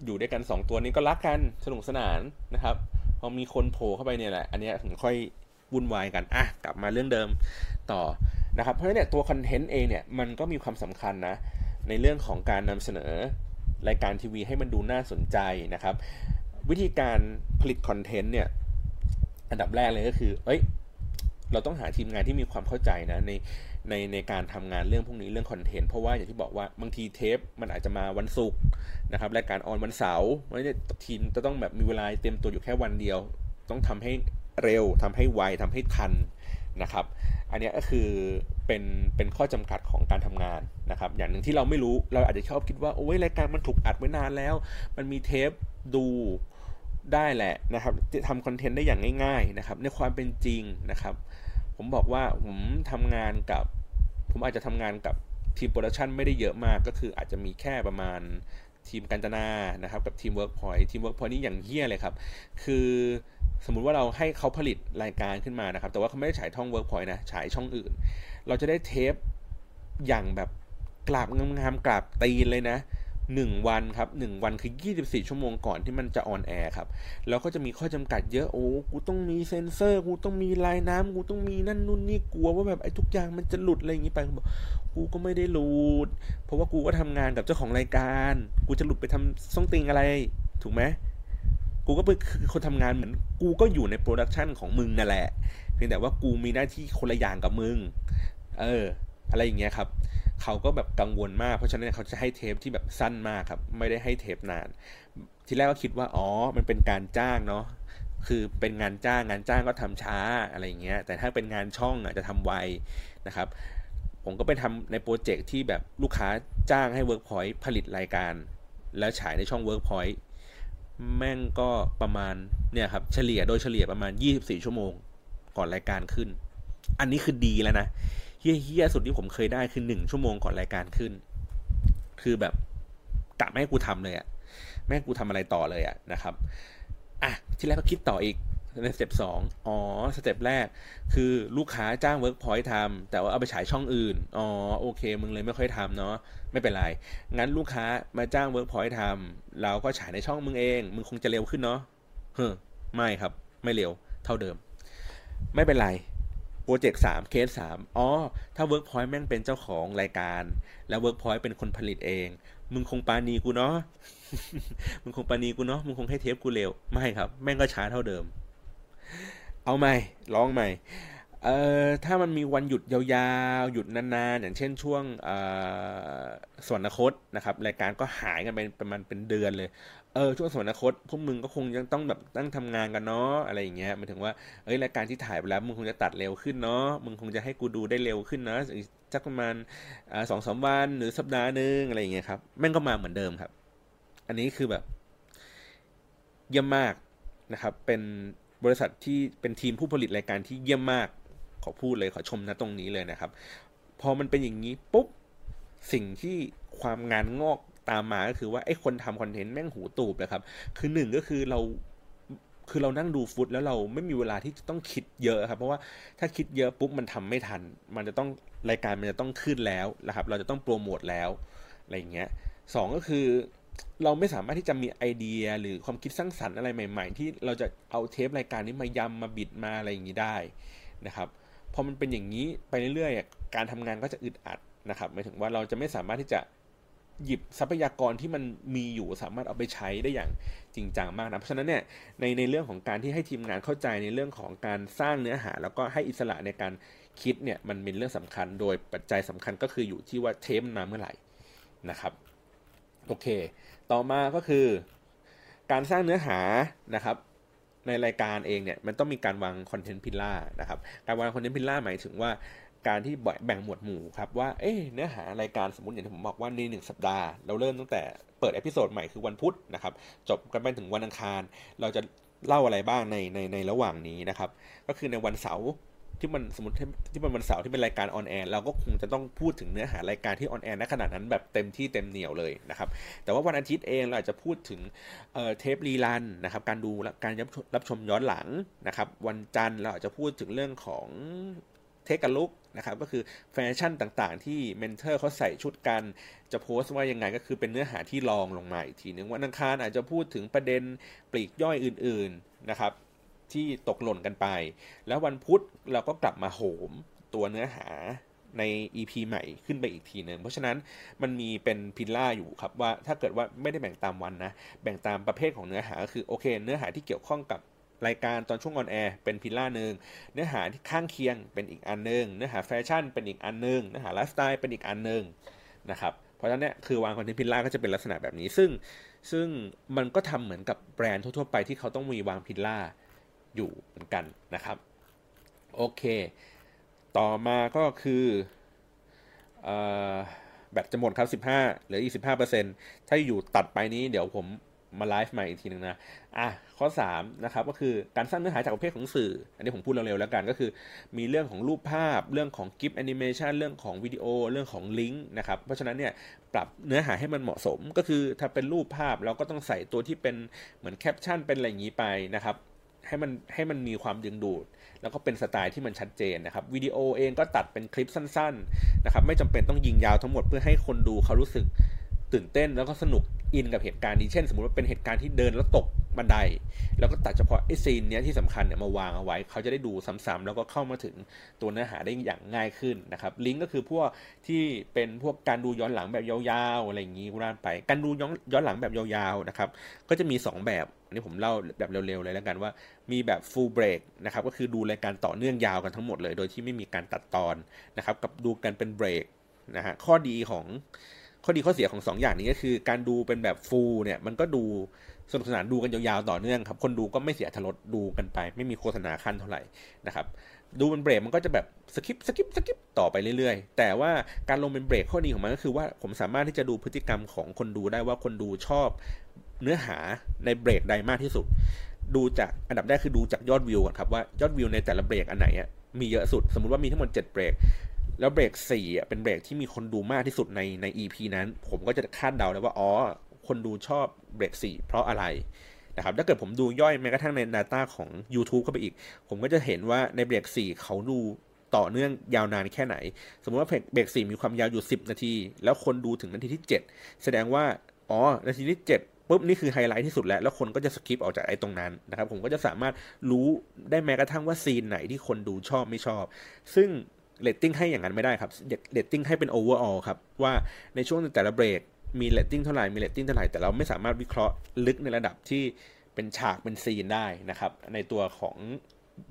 อยู่ด้วยกันสองตัวนี้ก็รักกันสนุกสนานนะครับ พอมีคนโผล่เข้าไปเนี่ยแหละ อันนี้ถึงค่อยวุ่นวายกันอะกลับมาเรื่องเดิมต่อนะครับ เพราะฉะนั้นเนี่ยตัวคอนเทนต์เองเนี่ยมันก็มีความสำคัญนะในเรื่องของการนำเสนอรายการทีวีให้มันดูน่าสนใจนะครับ วิธีการผลิตคอนเทนต์เนี่ย อันดับแรกเลยก็คือ เอ้ย เราต้องหาทีมงานที่มีความเข้าใจนะในในในการทำงานเรื่องพวกนี้เรื่องคอนเทนต์เพราะว่าอย่างที่บอกว่าบางทีเทปมันอาจจะมาวันศุกร์นะครับรายการออนวันเสาร์ไม่ได้ทีมจะต้องแบบมีเวลาเตรียมตัวอยู่แค่วันเดียว ต้องทำให้เร็วทำให้ไวทำให้ทันนะครับ อันนี้ก็คือเป็นเป็นข้อจำกัดของการทำงานนะครับ อย่างหนึ่งที่เราไม่รู้เราอาจจะชอบคิดว่าโอ้ยรายการมันถูกอัดไว้นานแล้ว มันมีเทปดู ได้แหละนะครับทำคอนเทนต์ได้อย่างง่ายๆนะครับในความเป็นจริงนะครับ ผมบอกว่าผมทำงานกับผมอาจจะทำงานกับทีมโปรดักชันไม่ได้เยอะมากก็คืออาจจะมีแค่ประมาณทีมกันตนานะครับกับทีมเวิร์กพอยทีมเวิร์กพอยนี่อย่างเหี้ยเลยครับ คือสมมุติว่าเราให้เขาผลิตรายการขึ้นมานะครับ แต่ว่าเขาไม่ได้ฉายช่องเวิร์กพอยนะฉายช่องอื่น เราจะได้เทปอย่างแบบกราบงามๆกราบตีนเลยนะ หนึ่งวันครับหนึ่งวันคือ 24 ชั่วโมงก่อนที่มันจะออนแอร์ครับ แล้วก็จะมีข้อจำกัดเยอะ โอ้ กูต้องมีเซนเซอร์ กูต้องมีลายน้ำกูต้องมีนั่นนู่นนี่ กลัวว่าแบบไอ้ทุกอย่างมันจะหลุดอะไรอย่างนี้ไปบอกกูก็ไม่ได้หลุด เพราะว่ากูก็ทำงานกับเจ้าของรายการ กูจะหลุดไปทำส้นตีนอะไร ถูกไหมกูก็เป็นคนทำงานเหมือนกูก็อยู่ในโปรดักชันของมึงนั่นแหละ เพียงแต่ว่ากูมีหน้าที่คนละอย่างกับมึง เออ อะไรอย่างเงี้ยครับ เขาก็แบบกังวลมาก เพราะฉะนั้นเขาจะให้เทปที่แบบสั้นมากครับ ไม่ได้ให้เทปนาน ทีแรกก็คิดว่าอ๋อมันเป็นการจ้างเนาะคือเป็นงานจ้างงานจ้างก็ทำช้าอะไรเงี้ย แต่ถ้าเป็นงานช่องอะจะทำไวนะครับ ผมก็ไปทำในโปรเจกต์ที่แบบลูกค้าจ้างให้ Workpoint ผลิตรายการ แล้วฉายในช่อง Workpoint แม่งก็ประมาณเนี่ยครับเฉลี่ยโดยเฉลี่ยประมาณ 24 ชั่วโมงก่อนรายการขึ้น อันนี้คือดีแล้วนะ เหี้ยสุดที่ผมเคยได้คือหนึ่งชั่วโมงก่อนรายการขึ้น คือแบบกะไม่กูทำเลยอะไม่กูทำอะไรต่อเลยอะนะครับอะที่แรกก็คิดต่ออีกใน step สองอ๋อ step แรก คือลูกค้าจ้างเวิร์กพอยต์ทำแต่ว่าเอาไปฉายช่องอื่น อ๋อ โอเค มึงเลยไม่ค่อยทำเนาะ ไม่เป็นไร งั้นลูกค้ามาจ้างเวิร์กพอยต์ทำเราก็ฉายในช่องมึงเอง มึงคงจะเร็วขึ้นเนาะ เฮ้อ ไม่ครับ ไม่เร็ว เท่าเดิม ไม่เป็นไร โปรเจกต์สามเคสสามอ๋อ ถ้าเวิร์กพอยต์แม่งเป็นเจ้าของรายการ แล้วเวิร์กพอยต์เป็นคนผลิตเอง มึงคงปรานีกูเนาะมึงคงปรานีกูเนาะมึงคงให้เทปกูเร็ว ไม่ครับ แม่งก็ช้าเท่าเดิม เอาใหม่ลองใหม่เอ่อถ้ามันมีวันหยุดยาวๆ หยุดนานๆ อย่างเช่นช่วงสวรรคตนะครับ รายการก็หายกันไปประมาณเป็นเดือนเลย เออช่วงสวรรคตพวกมึงก็คงยังต้องแบบตั้งทำงานกันเนาะอะไรอย่างเงี้ยมันถึงว่าเอ้ยรายการที่ถ่ายไปแล้วมึงคงจะตัดเร็วขึ้นเนาะมึงคงจะให้กูดูได้เร็วขึ้นเนาะสักประมาณสองสามวันหรือสัปดาห์นึงอะไรอย่างเงี้ยครับแม่งก็มาเหมือนเดิมครับ อันนี้คือแบบเยี่ยมมากนะครับ เป็นบริษัทที่เป็นทีมผู้ผลิตรายการที่เยี่ยมมาก ขอพูดเลยขอชมนะตรงนี้เลยนะครับ พอมันเป็นอย่างนี้ปุ๊บสิ่งที่ความงานงอก ตามมาก็คือว่าไอ้คนทำคอนเทนต์แม่งหูตูบเลยครับ คือหนึ่งก็คือเราคือเรานั่งดูฟุตแล้วเราไม่มีเวลาที่จะต้องคิดเยอะครับ เพราะว่าถ้าคิดเยอะปุ๊บมันทำไม่ทัน มันจะต้องรายการมันจะต้องขึ้นแล้วนะครับ เราจะต้องโปรโมทแล้วอะไรอย่างเงี้ยสองก็คือเราไม่สามารถที่จะมีไอเดียหรือความคิดสร้างสรรค์อะไรใหม่ ๆ ที่เราจะเอาเทปรายการนี้มายำมาบิดมาอะไรอย่างนี้ได้นะครับพอมันเป็นอย่างนี้ไปเรื่อยๆ การทำงานก็จะอึดอัดนะครับหมายถึงว่าเราจะไม่สามารถที่จะ หยิบทรัพยากรที่มันมีอยู่สามารถเอาไปใช้ได้อย่างจริงจังมากนะเพราะฉะนั้นเนี่ยในในเรื่องของการที่ให้ทีมงานเข้าใจในเรื่องของการสร้างเนื้อหา แล้วก็ให้อิสระในการคิดเนี่ยมันเป็นเรื่องสำคัญโดยปัจจัยสำคัญก็คืออยู่ที่ว่าเทปมาเมื่อไหร่นะครับโอเค ต่อมาก็คือ การสร้างเนื้อหานะครับในรายการเองเนี่ยมันต้องมีการวาง content pillar นะครับ การวาง content pillar หมายถึงว่า การที่แบ่งหมวดหมู่ครับว่าเอ๊เนื้อหารายการสมมติอย่างที่ผมบอกว่าในหนึ่งสัปดาห์เราเริ่มตั้งแต่เปิด episode ใหม่คือวันพุธนะครับจบกันไปถึงวันอังคาร เราจะเล่าอะไรบ้างในในในระหว่างนี้นะครับ ก็คือในวันเสาร์ที่มันสมมติที่มันวันเสาร์ที่เป็นรายการ on air เราก็คงจะต้องพูดถึงเนื้อหารายการที่ on air ในขณะนั้นแบบเต็มที่เต็มเหนียวเลยนะครับ แต่ว่าวันอาทิตย์เองเราอาจจะพูดถึงเทป rerun นะครับการดูการรับชมย้อนหลังนะครับ วันจันทร์เราอาจจะพูดถึงเรื่องของ take a look นะครับก็คือแฟชั่นต่างๆ ที่ mentor เขาใส่ชุดกัน จะโพสต์ว่ายังไงก็คือเป็นเนื้อหาที่รองลงมาอีกทีหนึ่งวันอังคารอาจจะพูดถึงประเด็นปลีกย่อยอื่นๆนะครับที่ตกหล่นกันไป แล้ววันพุธเราก็กลับมาโหมตัวเนื้อหาใน EP ใหม่ขึ้นไปอีกทีหนึ่งเพราะฉะนั้นมันมีเป็น pillar อยู่ครับว่าถ้าเกิดว่าไม่ได้แบ่งตามวันนะ แบ่งตามประเภทของเนื้อหาก็คือโอเค เนื้อหาที่เกี่ยวข้องกับ รายการตอนช่วง on air เป็น pillar หนึ่งเนื้อหาที่ข้างเคียงเป็นอีกอันหนึ่งเนื้อหาแฟชั่นเป็นอีกอันหนึ่งเนื้อหาไลฟ์สไตล์เป็นอีกอันหนึ่งนะครับเพราะฉะนั้นเนี่ยคือวาง content pillar ก็จะเป็นลักษณะแบบนี้ ซึ่งซึ่งมันก็ทำเหมือนกับแบรนด์ทั่วๆไปที่เขาต้องมีวางพิลล่าอยู่เหมือนกันนะครับโอเค ต่อมาก็คือแบตจะหมดครับ 15หลืออีก15%ถ้าอยู่ตัดไปนี้เดี๋ยวผม มาไลฟ์ใหม่อีกทีหนึ่งนะ อะ ข้อ3นะครับก็คือการสร้างเนื้อหาจากประเภทของสื่อ อันนี้ผมพูดเร็วๆแล้วกันก็คือ มีเรื่องของรูปภาพ เรื่องของกิฟต์แอนิเมชันเรื่องของวิดีโอ เรื่องของลิงก์นะครับ เพราะฉะนั้นเนี่ยปรับเนื้อหาให้มันเหมาะสม ก็คือถ้าเป็นรูปภาพเราก็ต้องใส่ตัวที่เป็นเหมือนแคปชั่นเป็นอะไรอย่างนี้ไปนะครับให้มันให้มันมีความดึงดูด แล้วก็เป็นสไตล์ที่มันชัดเจนนะครับวิดีโอเองก็ตัดเป็นคลิปสั้น ๆ นะครับ ไม่จำเป็นต้องยิงยาวทั้งหมดเพื่อให้คนดูเขารู้สึกตื่นเต้นแล้วก็สนุก อินกับเหตุการณ์นี้เช่น สมมติว่าเป็นเหตุการณ์ที่เดินแล้วตกบันได แล้วก็ตัดเฉพาะไอ้ซีนเนี้ยที่สำคัญเนี่ยมาวางเอาไว้ เขาจะได้ดูซ้ำๆแล้วก็เข้ามาถึงตัวเนื้อหาได้อย่างง่ายขึ้นนะครับลิงก์ก็คือพวกที่เป็นพวกการดูย้อนหลังแบบยาวๆอะไรอย่างนี้กุรานไป การดูย้อนย้อนหลังแบบยาวๆนะครับก็จะมี 2 แบบอันนี้ผมเล่าแบบเร็วๆเลยแล้วกันว่า มีแบบ full break นะครับก็คือดูรายการต่อเนื่องยาวกันทั้งหมดเลย โดยที่ไม่มีการตัดตอนนะครับกับดูกันเป็นเบรกนะฮะข้อดีของ ข้อดีข้อเสียของ2ออย่างนี้ก็คือ การดูเป็นแบบฟูลเนี่ยมันก็ดูสนุกสนานดูกันยาวๆต่อเนื่องครับ คนดูก็ไม่เสียทรสดูกันไป ไม่มีโฆษณาขั้นเท่าไหร่นะครับดูเป็นเบรกมันก็จะแบบ skip skip skip ต่อไปเรื่อยๆ แต่ว่าการลงเป็นเบรกข้อดีของมันก็คือว่าผมสามารถที่จะดูพฤติกรรมของคนดูได้ว่าคนดูชอบเนื้อหาในเบรกใดมากที่สุด ดูจากอันดับแรกคือดูจากยอดวิวก่อนครับว่ายอดวิวในแต่ละเบรกอันไหนมีเยอะสุด สมมุติว่ามีทั้งหมด 7 เบรก แล้วเบรกสี่อะเป็นเบรกที่มีคนดูมากที่สุดในใน EP นั้น ผมก็จะคาดเดาเลยว่าอ๋อคนดูชอบเบรกสี่เพราะอะไรนะครับถ้าเกิดผมดูย่อยแม้กระทั่งใน Data ของ YouTube เข้าไปอีก ผมก็จะเห็นว่าในเบรก4เขาดูต่อเนื่องยาวนานแค่ไหน สมมติว่าเบรก4มีความยาวอยู่ 10 นาที แล้วคนดูถึงนาทีที่ 7 แสดงว่า อ๋อ นาทีที่ 7ปุ๊บนี่คือไฮไลท์ที่สุดแล้ว แล้วคนก็จะ skip ออกจากไอ้ตรงนั้นนะครับ ผมก็จะสามารถรู้ได้แม้กระทั่งว่าซีนไหนที่คนดูชอบไม่ชอบ ซึ่ง เรตติ้งให้อย่างนั้นไม่ได้ครับเรตติ้งให้เป็น overall ครับ ว่าในช่วงแต่ละเบรกมีเรตติ้งเท่าไหร่ มีเรตติ้งเท่าไหร่ แต่เราไม่สามารถวิเคราะห์ลึกในระดับที่เป็นฉากเป็นซีนได้นะครับ ในตัวของ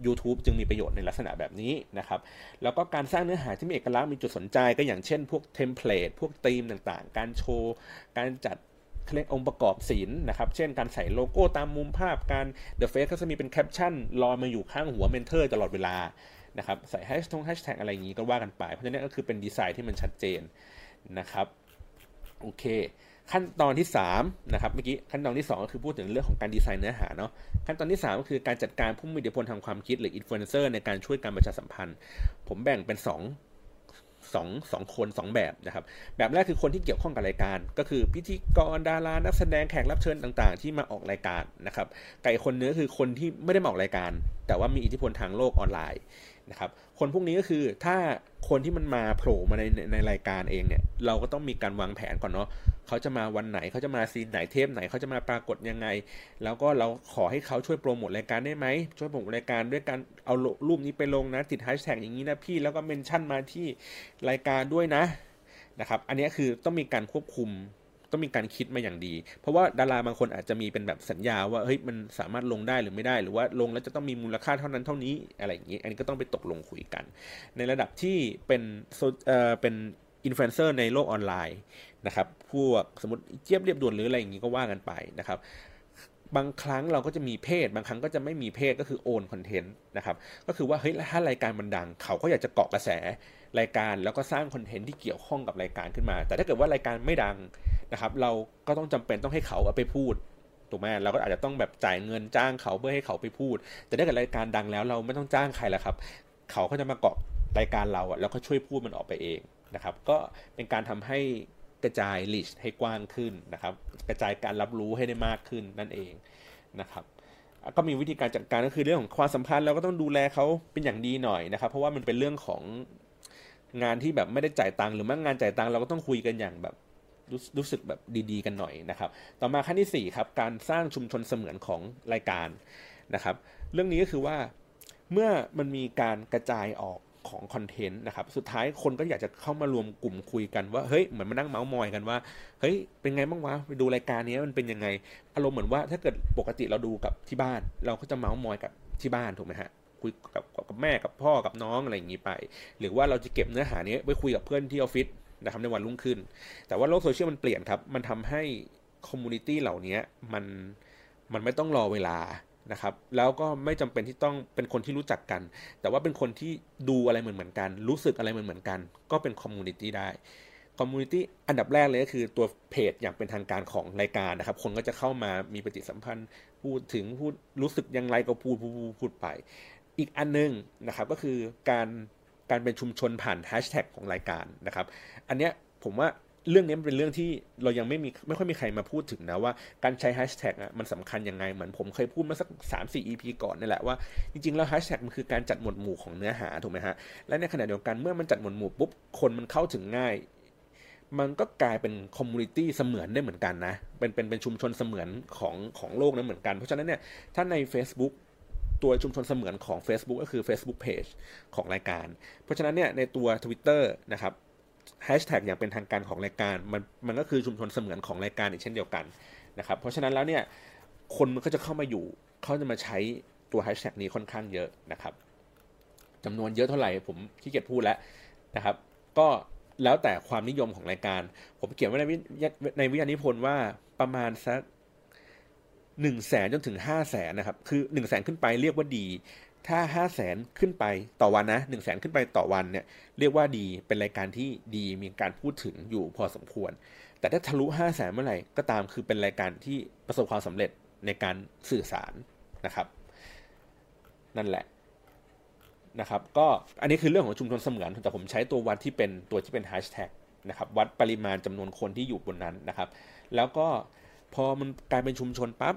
YouTube จึงมีประโยชน์ในลักษณะแบบนี้นะครับ แล้วก็การสร้างเนื้อหาที่มีเอกลักษณ์มีจุดสนใจก็อย่างเช่น พวก template พวกธีมต่างๆ การโชว์ การจัดเรียกองค์ประกอบศิลป์นะครับ เช่นการใส่โลโก้ตามมุมภาพการ The Face ก็จะมีเป็นแคปชั่นลอยมาอยู่ข้างหัว mentor ตลอดเวลา นะครับใส่แฮชทงแฮชแท็กอะไรอย่างนี้ก็ว่ากันไป เพราะฉะนั้นก็คือเป็นดีไซน์ที่มันชัดเจนนะครับโอเค ขั้นตอนที่3นะครับเมื่อกี้ขั้นตอนที่ 2 ก็คือพูดถึงเรื่องของการดีไซน์เนื้อหาเนาะขั้นตอนที่ 3 ก็คือการจัดการผู้มีอิทธิพลทางความคิดหรืออินฟลูเอนเซอร์ในการช่วยการประชาสัมพันธ์ ผมแบ่งเป็น2สองสองคนสองแบบนะครับ แบบแรกคือคนที่เกี่ยวข้องกับรายการ ก็คือพิธีกรดารานักแสดงแขกรับเชิญต่างๆ ที่มาออกรายการนะครับอีกคนหนึ่งคือคนที่ไม่ได้มาออกรายการ แต่ว่ามีอิทธิพลทางโลกออนไลน์ นะครับคนพวกนี้ก็คือถ้าคนที่มันมาโผล่มาในในรายการเองเนี่ยเราก็ต้องมีการวางแผนก่อนเนาะเขาจะมาวันไหนเขาจะมาซีนไหนเทปไหนเขาจะมาปรากฏยังไง แล้วก็เราขอให้เขาช่วยโปรโมทรายการได้ไหมช่วยโปรโมทรายการด้วยการเอารูปนี้ไปลงนะติดแฮชแท็กอย่างนี้นะพี่แล้วก็เมนชั่นมาที่รายการด้วยนะนะครับอันนี้คือต้องมีการควบคุม ต้องมีการคิดมาอย่างดี เพราะว่าดาราบางคนอาจจะมีเป็นแบบสัญญาว่าเฮ้ยมันสามารถลงได้หรือไม่ได้ หรือว่าลงแล้วจะต้องมีมูลค่าเท่านั้นเท่านี้อะไรอย่างนี้ อันนี้ก็ต้องไปตกลงคุยกัน ในระดับที่เป็นเอ่อเป็นอินฟลูเอนเซอร์ในโลกออนไลน์นะครับพวกสมมติเจี๊ยบเลียบด่วนหรืออะไรอย่างนี้ก็ว่ากันไปนะครับบางครั้งเราก็จะมี paid บางครั้งก็จะไม่มี paid ก็คือ earned content นะครับ ก็คือว่าเฮ้ยถ้ารายการมันดัง เขาก็อยากจะเกาะกระแส รายการแล้วก็สร้าง content ที่เกี่ยวข้องกับรายการขึ้นมา แต่ถ้าเกิดว่ารายการไม่ดังนะครับเราก็ต้องจำเป็นต้องให้เขาเอาไปพูดถูกไหมเราก็อาจจะต้องแบบจ่ายเงินจ้างเขาเพื่อให้เขาไปพูด แต่ถ้าเกิดรายการดังแล้วเราไม่ต้องจ้างใครแล้วครับ เขาก็จะมาเกาะรายการเราอะแล้วก็ช่วยพูดมันออกไปเองนะครับ ก็เป็นการทำให้กระจายลิชให้กว้างขึ้นนะครับ กระจายการรับรู้ให้ได้มากขึ้นนั่นเองนะครับ ก็มีวิธีการจัดการก็คือเรื่องของความสัมพันธ์เราก็ต้องดูแลเขาเป็นอย่างดีหน่อยนะครับ เพราะว่ามันเป็นเรื่องของ งานที่แบบไม่ได้จ่ายตังค์หรือแม้งานจ่ายตังค์เราก็ต้องคุยกันอย่างแบบรู้รู้สึกแบบดีๆ กันหน่อยนะครับ ต่อมาขั้นที่4ครับการสร้างชุมชนเสมือนของรายการนะครับ เรื่องนี้ก็คือว่าเมื่อมันมีการกระจายออกของคอนเทนต์นะครับ สุดท้ายคนก็อยากจะเข้ามารวมกลุ่มคุยกันว่า เฮ้ย เหมือนมานั่งเมาส์มอยกันว่า เฮ้ย เป็นไงบ้างวะ ไปดูรายการนี้มันเป็นยังไง อารมณ์เหมือนว่าถ้าเกิดปกติเราดูกับที่บ้าน เราก็จะเมาส์มอยกับที่บ้านถูกไหมฮะ คุยกับกับแม่กับพ่อกับน้องอะไรอย่างนี้ไป หรือว่าเราจะเก็บเนื้อหานี้ไว้คุยกับเพื่อนที่ออฟฟิศนะครับในวันรุ่งขึ้น แต่ว่าโลกโซเชียลมันเปลี่ยนครับ มันทำให้ community เหล่านี้มันมันไม่ต้องรอเวลานะครับ แล้วก็ไม่จำเป็นที่ต้องเป็นคนที่รู้จักกัน แต่ว่าเป็นคนที่ดูอะไรเหมือนเหมือนกัน รู้สึกอะไรเหมือนเหมือนกัน ก็เป็น community ได้ community อันดับแรกเลยก็คือตัวเพจอย่างเป็นทางการของรายการนะครับ คนก็จะเข้ามามีปฏิสัมพันธ์ พูดถึงพูดรู้สึกยังไงก็พูดพูดพูดไป อีกอันนึงนะครับก็คือการการเป็นชุมชนผ่านแฮชแท็กของรายการนะครับ อันเนี้ยผมว่าเรื่องนี้เป็นเรื่องที่เรายังไม่มีไม่ค่อยมีใครมาพูดถึงนะว่าการใช้แฮชแท็กอะมันสำคัญยังไง เหมือนผมเคยพูดมาสักสามสี่ EP ก่อนนี่แหละว่าจริงๆแล้วแฮชแท็กมันคือการจัดหมวดหมู่ของเนื้อหาถูกไหมฮะ และในขณะเดียวกันเมื่อมันจัดหมวดหมู่ปุ๊บคนมันเข้าถึงง่าย มันก็กลายเป็น community เสมือนได้เหมือนกันนะเป็นเป็นเป็นชุมชนเสมือนของของโลกนั้นเหมือนกัน เพราะฉะนั้นเนี่ยถ้าใน Facebook ตัวชุมชนเสมือนของ Facebook ก็คือ Facebook Page ของรายการ เพราะฉะนั้นเนี่ยในตัว Twitter นะครับแฮชแท็กอย่างเป็นทางการของรายการ มันมันก็คือชุมชนเสมือนของรายการอีกเช่นเดียวกันนะครับเพราะฉะนั้นแล้วเนี่ยคนมันก็จะเข้ามาอยู่เขาจะมาใช้ตัวแฮชแท็กนี้ค่อนข้างเยอะนะครับจำนวนเยอะเท่าไหร่ผมขี้เกียจพูดแล้วนะครับ ก็แล้วแต่ความนิยมของรายการ ผมเขียนไว้ในในวิทยานิพนธ์ว่าประมาณสัก หนึ่งแสนจนถึงห้าแสนนะครับ คือหนึ่งแสนขึ้นไปเรียกว่าดี ถ้าห้าแสนขึ้นไปต่อวันนะหนึ่งแสนขึ้นไปต่อวันเนี่ยเรียกว่าดีเป็นรายการที่ดีมีการพูดถึงอยู่พอสมควร แต่ถ้าทะลุห้าแสนเมื่อไหร่ก็ตามคือเป็นรายการที่ประสบความสำเร็จในการสื่อสารนะครับ นั่นแหละนะครับก็อันนี้คือเรื่องของชุมชนเสมือนแต่ผมใช้ตัววัดที่เป็นตัวที่เป็นแฮชแท็กนะครับวัดปริมาณจำนวนคนที่อยู่บนนั้นนะครับ แล้วก็พอมันกลายเป็นชุมชนปั๊บ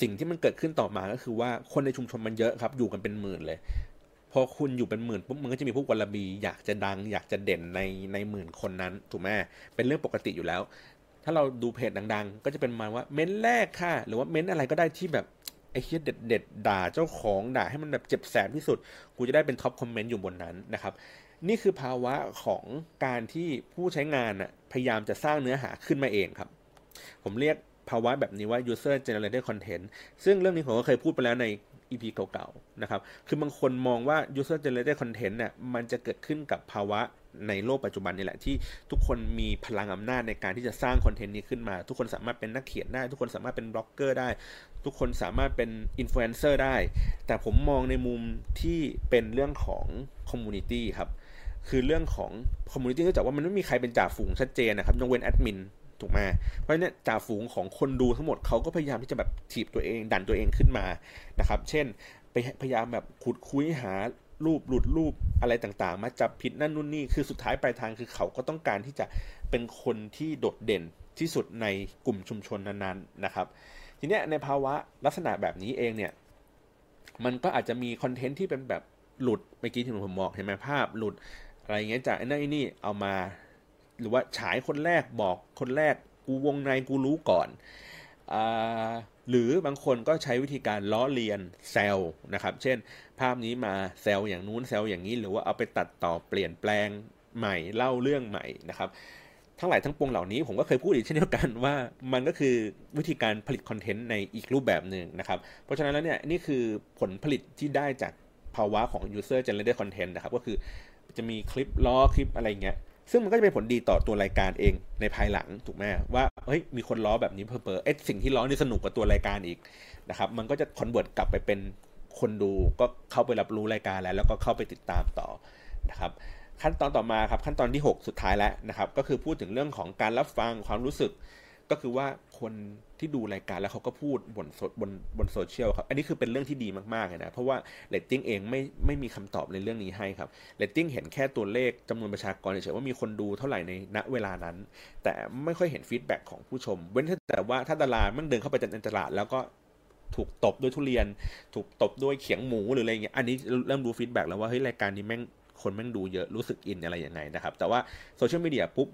สิ่งที่มันเกิดขึ้นต่อมาก็คือว่าคนในชุมชนมันเยอะครับ อยู่กันเป็นหมื่นเลย พอคุณอยู่เป็นหมื่นปุ๊บมันก็จะมีพวกวลบี อยากจะดัง อยากจะเด่นในในหมื่นคนนั้นถูกไหมเป็นเรื่องปกติอยู่แล้ว ถ้าเราดูเพจดัง ๆ ก็จะเป็นมาว่าเม้นแรกค่ะ หรือว่าเม้นอะไรก็ได้ที่แบบไอ้เฮียเด็ดเด็ดด่าเจ้าของด่าให้มันแบบเจ็บแสบที่สุด กูจะได้เป็น top comment อยู่บนนั้นนะครับ นี่คือภาวะของการที่ผู้ใช้งานพยายามจะสร้างเนื้อหาขึ้นมาเองครับ ผมเรียก ภาวะแบบนี้ว่า user generated content ซึ่งเรื่องนี้ผมก็เคยพูดไปแล้วใน EP เก่าๆนะครับ คือบางคนมองว่า user generated content เนี่ยมันจะเกิดขึ้นกับภาวะในโลกปัจจุบันนี่แหละที่ทุกคนมีพลังอำนาจในการที่จะสร้าง content นี้ขึ้นมา ทุกคนสามารถเป็นนักเขียนได้ ทุกคนสามารถเป็นบล็อกเกอร์ได้ ทุกคนสามารถเป็นอินฟลูเอนเซอร์ได้ แต่ผมมองในมุมที่เป็นเรื่องของ community ครับ คือเรื่องของ community เนื่องจากว่ามันไม่มีใครเป็นจ่าฝูงชัดเจนนะครับยกเว้นแอดมิน ถูกไหมเพราะฉะนั้นจ่าฝูงของคนดูทั้งหมดเขาก็พยายามที่จะแบบถีบตัวเอง ดันตัวเองขึ้นมานะครับ เช่นไปพยายามแบบขุดคุ้ยหารูปหลุดรูปอะไรต่างๆ มาจับผิดนั่นนู่นนี่คือสุดท้ายปลายทางคือเขาก็ต้องการที่จะเป็นคนที่โดดเด่นที่สุดในกลุ่มชุมชนนั้นๆนะครับ ทีเนี้ยในภาวะลักษณะแบบนี้เองเนี่ยมันก็อาจจะมีคอนเทนต์ที่เป็นแบบหลุดเมื่อกี้ที่ผมบอกเห็นไหมภาพหลุดอะไรเงี้ยจากไอ้นั่นไอ้นี่เอามา หรือว่าฉายคนแรกบอกคนแรกกูวงในกูรู้ก่อนอหรือบางคนก็ใช้วิธีการล้อเลียนแซลนะครับ เช่น ภาพนี้มาแซลอย่างนู้นแซลอย่างนี้ หรือว่าเอาไปตัดต่อเปลี่ยนแปลงใหม่เล่าเรื่องใหม่นะครับ ทั้งหลายทั้งปวงเหล่านี้ผมก็เคยพูดอีกเช่นเดียวกันว่ามันก็คือวิธีการผลิต content ในอีกรูปแบบหนึ่งนะครับ เพราะฉะนั้นแล้วเนี่ยนี่คือผลผลิตที่ได้จากภาวะของ user generated content นะครับ ก็คือจะมีคลิปล้อคลิปอะไรเงี้ย ซึ่งมันก็จะเป็นผลดีต่อตัวรายการเองในภายหลังถูกไหมว่าเฮ้ยมีคนล้อแบบนี้เพอเพอไอ๊ะสิ่งที่ล้อนี่สนุกกว่าตัวรายการอีกนะครับมันก็จะ convert กลับไปเป็นคนดูก็เข้าไปรับรู้รายการแล้ว แล้วก็เข้าไปติดตามต่อนะครับขั้นตอนต่อมาครับขั้นตอนที่ 6 สุดท้ายแล้วนะครับก็คือพูดถึงเรื่องของการรับฟังความรู้สึก ก็คือว่าคนที่ดูรายการแล้วเขาก็พูดบนบนบนโซเชียลครับ อันนี้คือเป็นเรื่องที่ดีมากๆเลยนะ เพราะว่าเรตติ้งเองไม่ไม่มีคำตอบในเรื่องนี้ให้ครับเรตติ้งเห็นแค่ตัวเลขจำนวนประชากรเฉยๆว่ามีคนดูเท่าไหร่ในณเวลานั้น แต่ไม่ค่อยเห็น feedback ของผู้ชม เว้นแต่ว่าถ้าดารามันเดินเข้าไปในตลาด แล้วก็ถูกตบด้วยทุเรียน ถูกตบด้วยเขียงหมูหรืออะไรเงี้ย อันนี้เริ่มดู feedback แล้วว่าเฮ้ยรายการนี้แม่งคนแม่งดูเยอะรู้สึก in อะไรยังไงนะครับ แต่ว่าโซเชียลมีเดียปุ๊บ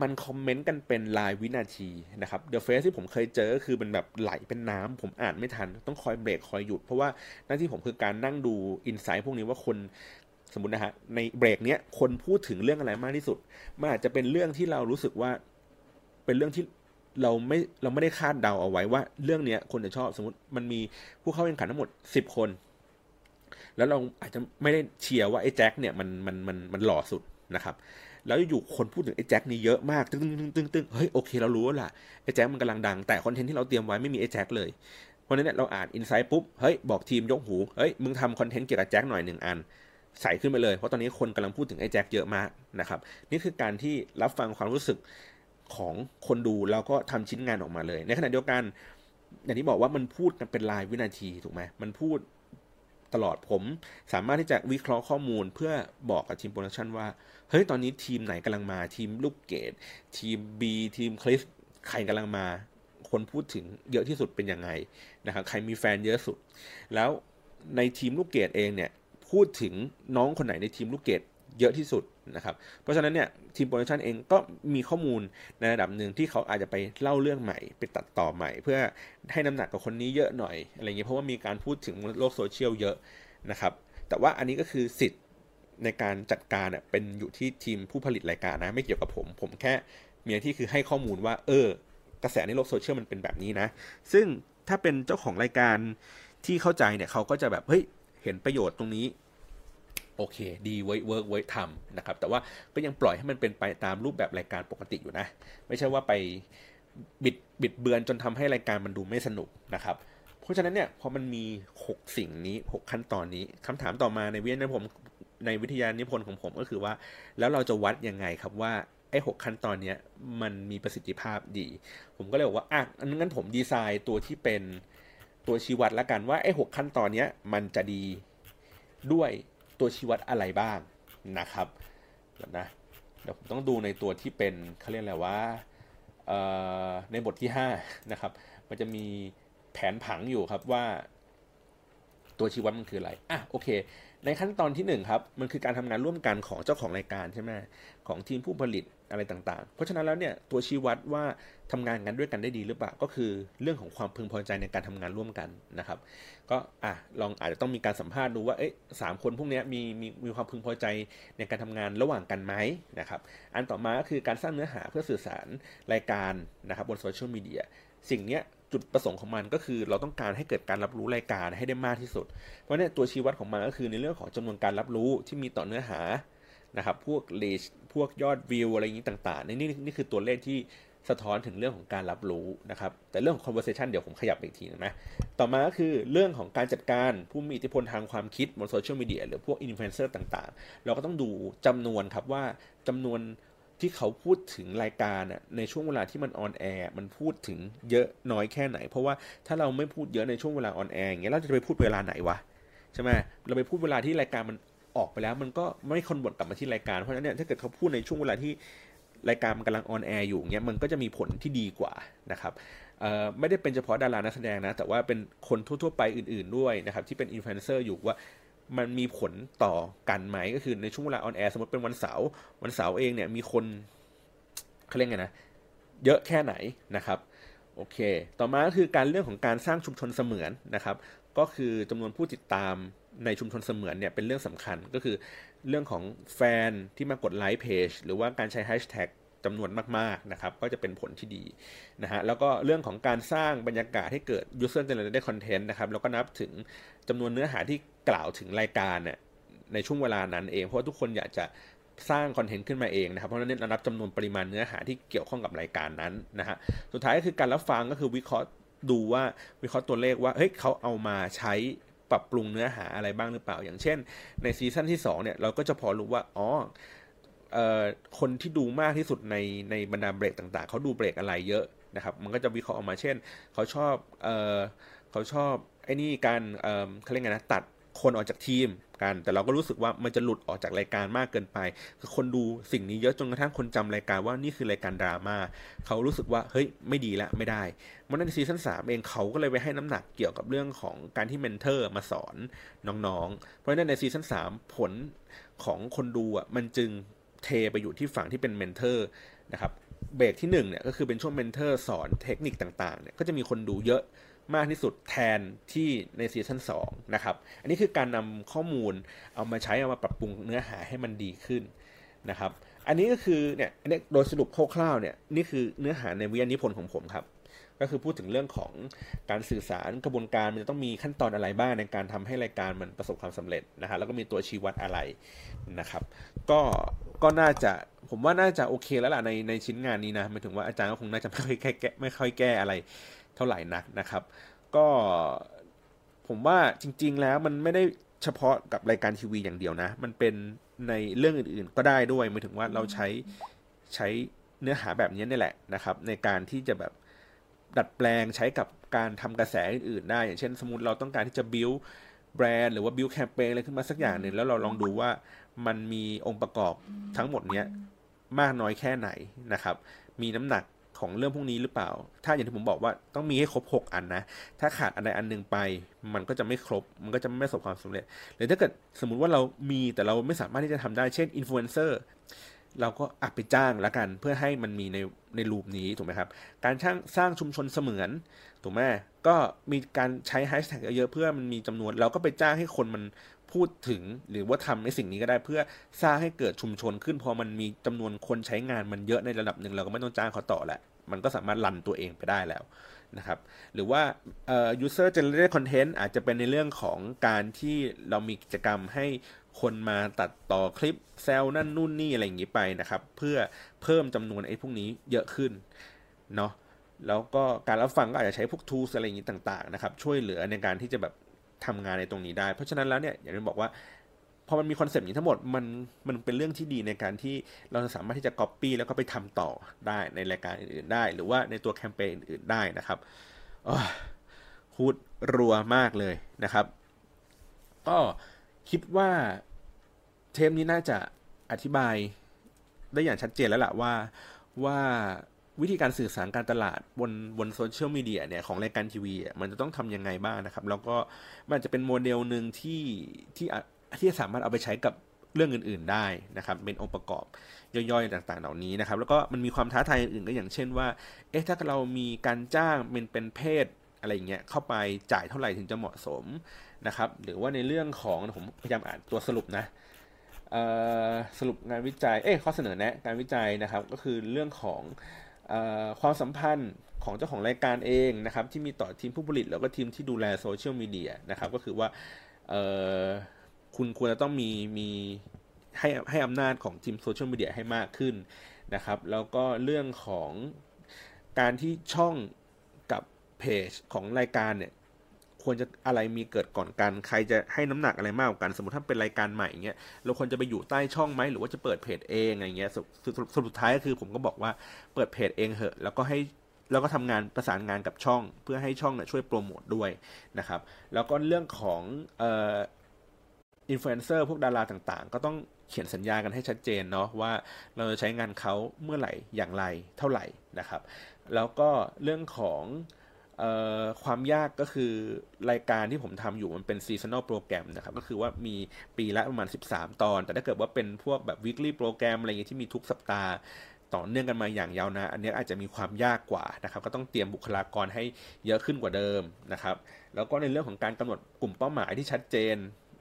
มันคอมเมนต์กันเป็นรายวินาทีนะครับ The Face ที่ผมเคยเจอก็คือเป็นแบบไหลเป็นน้ำผมอ่านไม่ทัน ต้องคอยเบรกคอยหยุด เพราะว่าหน้าที่ผมคือการนั่งดู insight พวกนี้ว่าคนสมมตินะฮะในเบรกเนี้ยคนพูดถึงเรื่องอะไรมากที่สุดมันอาจจะเป็นเรื่องที่เรารู้สึกว่าเป็นเรื่องที่เราไม่เราไม่ได้คาดเดาเอาไว้ว่า เรื่องเนี้ยคนจะชอบสมมติมันมีผู้เข้าแข่งขันทั้งหมดสิบคน แล้วเราอาจจะไม่ได้เชียร์ว่าไอ้แจ็คเนี่ยมันมันมันมันหล่อสุดนะครับ แล้วอยู่คนพูดถึงไอ้แจ็คนี่เยอะมากตึ้งตึ้งตึ้งตึ้งเฮ้ยโอเคเรารู้แล้วล่ะไอ้แจ็คมันกำลังดังแต่คอนเทนต์ที่เราเตรียมไว้ไม่มีไอ้แจ็คเลยเพราะนั้นเนี่ยเราอ่านอินไซต์ปุ๊บเฮ้ยบอกทีมยกหูเฮ้ยมึงทำคอนเทนต์เกี่ยวกับแจ็คหน่อยหนึ่งอันใส่ขึ้นไปเลยเพราะตอนนี้คนกำลังพูดถึงไอ้แจ็คเยอะมากนะครับนี่คือการที่รับฟังความรู้สึกของคนดูแล้วก็ทำชิ้นงานออกมาเลย ในขณะเดียวกัน อย่างที่บอกว่ามันพูดกันเป็นรายวินาทีถูกไหมมันพูด ตลอดผมสามารถที่จะวิเคราะห์ข้อมูลเพื่อบอกกับทีมโปรดักชันว่า เฮ้ย ตอนนี้ทีมไหนกำลังมาทีมลูกเกดทีม B ทีมคลิฟใครกำลังมา คนพูดถึงเยอะที่สุดเป็นยังไงนะครับใครมีแฟนเยอะสุด แล้วในทีมลูกเกดเองเนี่ยพูดถึงน้องคนไหนในทีมลูกเกด เยอะที่สุดนะครับ เพราะฉะนั้นเนี่ยทีม production เองก็มีข้อมูลในระดับหนึ่งที่เขาอาจจะไปเล่าเรื่องใหม่ ไปตัดต่อใหม่ เพื่อให้น้ำหนักกับคนนี้เยอะหน่อยอะไรเงี้ยเพราะว่ามีการพูดถึงโลกโซเชียลเยอะนะครับ แต่ว่าอันนี้ก็คือสิทธิ์ในการจัดการเป็นอยู่ที่ทีมผู้ผลิตรายการนะ ไม่เกี่ยวกับผม ผมแค่มีหน้าที่คือให้ข้อมูลว่า เออ กระแสในโลกโซเชียลมันเป็นแบบนี้นะ ซึ่งถ้าเป็นเจ้าของรายการที่เข้าใจเนี่ยเขาก็จะแบบเฮ้ยเห็นประโยชน์ตรงนี้ โอเค ดี work work work ทำนะครับ แต่ว่าก็ยังปล่อยให้มันเป็นไปตามรูปแบบรายการปกติอยู่นะ ไม่ใช่ว่าไปบิดบิดเบือนจนทำให้รายการมันดูไม่สนุกนะครับ เพราะฉะนั้นเนี่ยพอมันมี 6 สิ่งนี้ 6 ขั้นตอนนี้คำถามต่อมาในวิทยานิพนธ์ในวิทยานิพนธ์ของผมก็คือว่า แล้วเราจะวัดยังไงครับว่าไอ้ 6 ขั้นตอนเนี้ยมันมีประสิทธิภาพดี ผมก็เลยบอกว่าอะงั้นผมดีไซน์ตัวที่เป็นตัวชี้วัดละกันว่าไอ้หขั้นตอนเนี้ยมันจะดีด้วย ตัวชี้วัดอะไรบ้างนะครับนะเดี๋ยวผมต้องดูในตัวที่เป็นเขาเรียกอะไรว่าในบทที่ 5 นะครับ มันจะมีแผนผังอยู่ครับว่า ตัวชี้วัดมันคืออะไรอะโอเค ในขั้นตอนที่หนึ่งครับ มันคือการทำงานร่วมกันของเจ้าของรายการใช่ไหมของทีมผู้ผลิต อะไรต่างๆ เพราะฉะนั้นแล้วเนี่ยตัวชี้วัดว่าทำงานกันด้วยกันได้ดีหรือเปล่าก็คือเรื่องของความพึงพอใจในการทำงานร่วมกันนะครับ ก็อะลองอาจจะต้องมีการสัมภาษณ์ดูว่าเอ๊ะสามคนพวกนี้มีมีมีความพึงพอใจในการทำงานระหว่างกันไหมนะครับ อันต่อมาก็คือการสร้างเนื้อหาเพื่อสื่อสารรายการนะครับบนโซเชียลมีเดียสิ่งเนี้ยจุดประสงค์ของมันก็คือเราต้องการให้เกิดการรับรู้รายการให้ได้มากที่สุด เพราะเนี่ยตัวชี้วัดของมันก็คือในเรื่องของจำนวนการรับรู้ที่มีต่อเนื้อหานะครับ พวก reach พวกยอดวิวอะไรอย่างนี้ต่างๆ นี่นี่คือตัวเลขที่สะท้อนถึงเรื่องของการรับรู้นะครับ แต่เรื่องของ conversation เดี๋ยวผมขยับอีกทีนะต่อมาก็คือเรื่องของการจัดการผู้มีอิทธิพลทางความคิดบนโซเชียลมีเดียหรือพวกอินฟลูเอนเซอร์ต่างๆ เราก็ต้องดูจำนวนครับว่าจำนวนที่เขาพูดถึงรายการในช่วงเวลาที่มัน on air มันพูดถึงเยอะน้อยแค่ไหน เพราะว่าถ้าเราไม่พูดเยอะในช่วงเวลา on air อย่างเงี้ยเราจะไปพูดเวลาไหนวะใช่ไหมเราไปพูดเวลาที่รายการมัน ออกไปแล้วมันก็ไม่ convert กลับมาที่รายการเพราะฉะนั้นเนี่ยถ้าเกิดเขาพูดในช่วงเวลาที่รายการมันกำลัง on air อยู่เงี้ยมันก็จะมีผลที่ดีกว่านะครับไม่ได้เป็นเฉพาะดารานักแสดงนะ แต่ว่าเป็นคนทั่ว ๆ ไปอื่น ๆด้วยนะครับที่เป็นอินฟลูเอนเซอร์อยู่ว่ามันมีผลต่อกันไหมก็คือในช่วงเวลา on air สมมติเป็นวันเสาร์วันเสาร์เองเนี่ยมีคนเขาเรียกไงนะ เยอะแค่ไหนนะครับโอเค ต่อมาก็คือการเรื่องของการสร้างชุมชนเสมือนนะครับ ก็คือจำนวนผู้ติดตาม ในชุมชนเสมือนเนี่ยเป็นเรื่องสำคัญก็คือเรื่องของแฟนที่มากดไลค์เพจหรือว่าการใช้แฮชแท็กจำนวนมากๆนะครับก็จะเป็นผลที่ดีนะฮะแล้วก็เรื่องของการสร้างบรรยากาศให้เกิด user generated content นะครับแล้วก็นับถึงจำนวนเนื้อหาที่กล่าวถึงรายการเนี่ยในช่วงเวลานั้นเอง เพราะทุกคนอยากจะสร้างคอนเทนต์ขึ้นมาเองนะครับ เพราะฉะนั้นเรานับจำนวนปริมาณเนื้อหาที่เกี่ยวข้องกับรายการนั้นนะฮะสุดท้ายก็คือการรับฟังก็คือวิเคราะห์ดูว่าวิเคราะห์ตัวเลขว่าเฮ้ยเขาเอามาใช้ ปรับปรุงเนื้อหาอะไรบ้างหรือเปล่า อย่างเช่น ในซีซั่นที่2เนี่ยเราก็จะพอรู้ว่าอ๋อคนที่ดูมากที่สุดในในบรรดาเบรกต่างๆ เขาดูเบรกอะไรเยอะนะครับ มันก็จะวิเคราะห์ออกมาเช่น เขาชอบเออเขาชอบไอ้นี่การเออเขาเรียกไงนะตัดคนออกจากทีม กัน แต่เราก็รู้สึกว่ามันจะหลุดออกจากรายการมากเกินไป คือคนดูสิ่งนี้เยอะจนกระทั่งคนจำรายการว่านี่คือรายการดราม่าเขารู้สึกว่าเฮ้ยไม่ดีละไม่ได้มันในซีซั่นสามเองเขาก็เลยไปให้น้ำหนักเกี่ยวกับเรื่องของการที่ mentor มาสอนน้องๆ เพราะฉะนั้นในซีซั่นสามผลของคนดูอะมันจึงเทไปอยู่ที่ฝั่งที่เป็น mentor นะครับเบรกที่1เนี่ยก็คือเป็นช่วง mentor สอนเทคนิคต่างๆเนี่ยก็จะมีคนดูเยอะ มากที่สุดแทนที่ในซีซั่น2นะครับ อันนี้คือการนำข้อมูลเอามาใช้เอามาปรับปรุงเนื้อหาให้มันดีขึ้นนะครับ อันนี้ก็คือเนี่ยอันนี้โดยสรุปคร่าวๆเนี่ยนี่คือเนื้อหาในวิทยานิพนธ์ของผมครับ ก็คือพูดถึงเรื่องของการสื่อสารกระบวนการมันจะต้องมีขั้นตอนอะไรบ้างในการทำให้รายการมันประสบความสำเร็จนะฮะแล้วก็มีตัวชี้วัดอะไรนะครับ ก็ก็น่าจะผมว่าน่าจะโอเคแล้วล่ะในในชิ้นงานนี้นะหมายถึงว่าอาจารย์ก็คงน่าจะไม่ค่อยแก้ไม่ค่อยแก้อะไร เท่าไหร่นักนะครับ ก็ผมว่าจริง ๆ แล้วมันไม่ได้เฉพาะกับรายการทีวีอย่างเดียวนะ มันเป็นในเรื่องอื่นๆ ก็ได้ด้วยหมายถึงว่าเราใช้ใช้เนื้อหาแบบนี้นี่แหละนะครับ ในการที่จะแบบดัดแปลงใช้กับการทำกระแสอื่นๆได้ อย่างเช่น สมมติเราต้องการที่จะบิวแบรนด์หรือว่าบิวแคมเปญอะไรขึ้นมาสักอย่างหนึ่งแล้วเราลองดูว่ามันมีองค์ประกอบทั้งหมดเนี้ยมากน้อยแค่ไหนนะครับ มีน้ำหนัก ของเรื่องพวกนี้หรือเปล่า ถ้าอย่างที่ผมบอกว่าต้องมีให้ครบ 6 อันนะ ถ้าขาดอันใดอันหนึ่งไป มันก็จะไม่ครบ มันก็จะไม่ประสบความสำเร็จ หรือถ้าเกิดสมมุติว่าเรามีแต่เราไม่สามารถที่จะทำได้ เช่นอินฟลูเอนเซอร์เราก็อัดไปจ้างแล้วกัน เพื่อให้มันมีในในรูปนี้ถูกไหมครับ การสร้างสร้างชุมชนเสมือนถูกไหมก็มีการใช้แฮชแท็กเยอะเพื่อมันมีจำนวน เราก็ไปจ้างให้คนมันพูดถึงหรือว่าทำในสิ่งนี้ก็ได้เพื่อสร้างให้เกิดชุมชนขึ้น พอมันมีจำนวนคนใช้งานมันเยอะในระดับหนึ่งเราก็ไม่ต้องจ้างเขาต่อแหละ มันก็สามารถรันตัวเองไปได้แล้วนะครับ หรือว่า user generated content อาจจะเป็นในเรื่องของการที่เรามีกิจกรรมให้คนมาตัดต่อคลิปแซลนั่นนู่นนี่อะไรอย่างนี้ไปนะครับ เพื่อเพิ่มจำนวนไอ้พวกนี้เยอะขึ้นเนาะแล้วก็การรับฟังก็อาจจะใช้พวก tools อะไรอย่างนี้ต่าง ๆ นะครับ ช่วยเหลือในการที่จะแบบทำงานในตรงนี้ได้ เพราะฉะนั้นแล้วเนี่ยอย่างที่บอกว่า อมันมี concept นี้ทั้งหมดมันมันเป็นเรื่องที่ดีในการที่เราจะสามารถที่จะก๊อปปี้แล้วก็ไปทำต่อได้ในรายการอื่นๆได้ หรือว่าในตัวแคมเปญอื่นๆได้นะครับพูดรัวมากเลยนะครับ ก็คิดว่าเทปนี้น่าจะอธิบายได้อย่างชัดเจนแล้วล่ะว่าว่าวิธีการสื่อสารการตลาดบนบนโซเชียลมีเดียเนี่ยของรายการทีวีมันจะต้องทำยังไงบ้างนะครับ แล้วก็มันจะเป็นโมเดลหนึ่งที่ที่ ที่สามารถเอาไปใช้กับเรื่องอื่น ๆได้นะครับ เป็นองค์ประกอบย่อยๆ ต่างๆ เหล่านี้นะครับ แล้วก็มันมีความท้าทายอื่นๆก็อย่างเช่นว่า เอ๊ะถ้าเรามีการจ้างเป็นเป็นเพจอะไรอย่างเงี้ยเข้าไปจ่ายเท่าไหร่ถึงจะเหมาะสมนะครับ หรือว่าในเรื่องของผมพยายามอ่านตัวสรุปนะสรุปงานวิจัย เอ๊ะข้อเสนอแนะการวิจัยนะครับ ก็คือเรื่องของอความสัมพันธ์ของเจ้าของรายการเองนะครับ ที่มีต่อทีมผู้ผลิตแล้วก็ทีมที่ดูแลโซเชียลมีเดียนะครับ ก็คือว่า คุณควรจะต้องมีมีให้ให้อำนาจของทีมโซเชียลมีเดียให้มากขึ้นนะครับ แล้วก็เรื่องของการที่ช่องกับเพจของรายการเนี่ยควรจะอะไรมีเกิดก่อนกัน ใครจะให้น้ำหนักอะไรมากกว่ากัน สมมติถ้าเป็นรายการใหม่เงี้ย เราควรจะไปอยู่ใต้ช่องไหมหรือว่าจะเปิดเพจเองอะไรเงี้ยสสุดท้ายก็คือผมก็บอกว่าเปิดเพจเองเหอะ แล้วก็ให้แล้วก็ทำงานประสานงานกับช่อง เพื่อให้ช่องเนี่ยช่วยโปรโมทด้วยนะครับ แล้วก็เรื่องของอ อินฟลูเอนเซอร์พวกดาราต่างๆ ก็ต้องเขียนสัญญากันให้ชัดเจนเนาะว่าเราจะใช้งานเขาเมื่อไหร่อย่างไรเท่าไหร่นะครับ แล้วก็เรื่องของความยากก็คือรายการที่ผมทำอยู่มันเป็น seasonal program นะครับก็คือว่ามีปีละประมาณ 13 ตอน แต่ถ้าเกิดว่าเป็นพวกแบบ weekly program อะไรอย่างเงี้ยที่มีทุกสัปดาห์ต่อเนื่องกันมาอย่างยาวนานอันนี้อาจจะมีความยากกว่านะครับ ก็ต้องเตรียมบุคลากรให้เยอะขึ้นกว่าเดิมนะครับ แล้วก็ในเรื่องของการกำหนดกลุ่มเป้าหมายที่ชัดเจน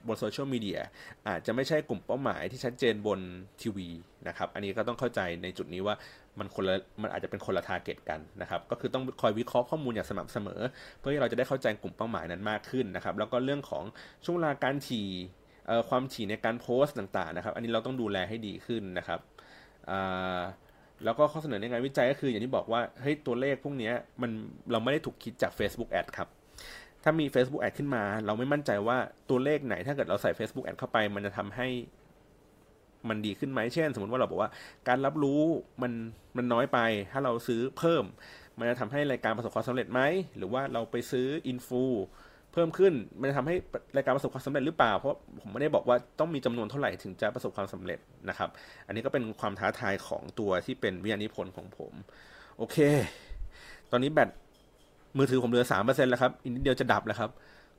บนโซเชียลมีเดียอาจจะไม่ใช่กลุ่มเป้าหมายที่ชัดเจนบนทีวีนะครับ อันนี้ก็ต้องเข้าใจในจุดนี้ว่ามันคนละมันอาจจะเป็นคนละ target กันนะครับ ก็คือต้องคอยวิเคราะห์ข้อมูลอย่างสม่ำเสมอ เพื่อที่เราจะได้เข้าใจกลุ่มเป้าหมายนั้นมากขึ้นนะครับ แล้วก็เรื่องของช่วงเวลาการถี่ความถี่ในการโพสต์ต่างๆนะครับ อันนี้เราต้องดูแลให้ดีขึ้นนะครับแล้วก็ข้อเสนอในงานวิจัยก็คืออย่างที่บอกว่าเฮ้ยตัวเลขพวกนี้มันเราไม่ได้ถูกคิดจาก Facebook Ad ครับ ถ้ามี Facebook Ad ขึ้นมา เราไม่มั่นใจว่าตัวเลขไหน ถ้าเกิดเราใส่ Facebook Ad เข้าไป มันจะทำให้มันดีขึ้นไหมเช่น สมมติว่าเราบอกว่า การรับรู้มันมันน้อยไป ถ้าเราซื้อเพิ่ม มันจะทำให้รายการประสบความสำเร็จไหมหรือว่าเราไปซื้อ influ เพิ่มขึ้น มันจะทำให้รายการประสบความสำเร็จหรือเปล่า เพราะผมไม่ได้บอกว่าต้องมีจำนวนเท่าไหร่ถึงจะประสบความสำเร็จนะครับ อันนี้ก็เป็นความท้าทายของตัวที่เป็นวิทยานิพนธ์ของผม โอเค ตอนนี้แบต มือถือผมเหลือสามเปอร์เซ็นต์แล้วครับอีกนิดเดียวจะดับแล้วครับ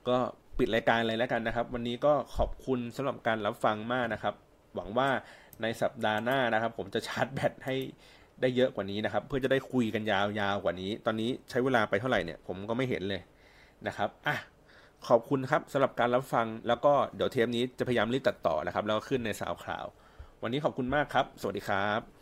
ก็ปิดรายการเลยแล้วกันนะครับ วันนี้ก็ขอบคุณสำหรับการรับฟังมากนะครับ หวังว่าในสัปดาห์หน้านะครับ ผมจะชาร์จแบตให้ได้เยอะกว่านี้นะครับ เพื่อจะได้คุยกันยาวๆกว่านี้ ตอนนี้ใช้เวลาไปเท่าไหร่เนี่ยผมก็ไม่เห็นเลยนะครับอะขอบคุณครับสำหรับการรับฟังแล้วก็เดี๋ยวเทปนี้จะพยายามรีบตัดต่อนะครับ แล้วก็ขึ้นในสาวข่าว วันนี้ขอบคุณมากครับ สวัสดีครับ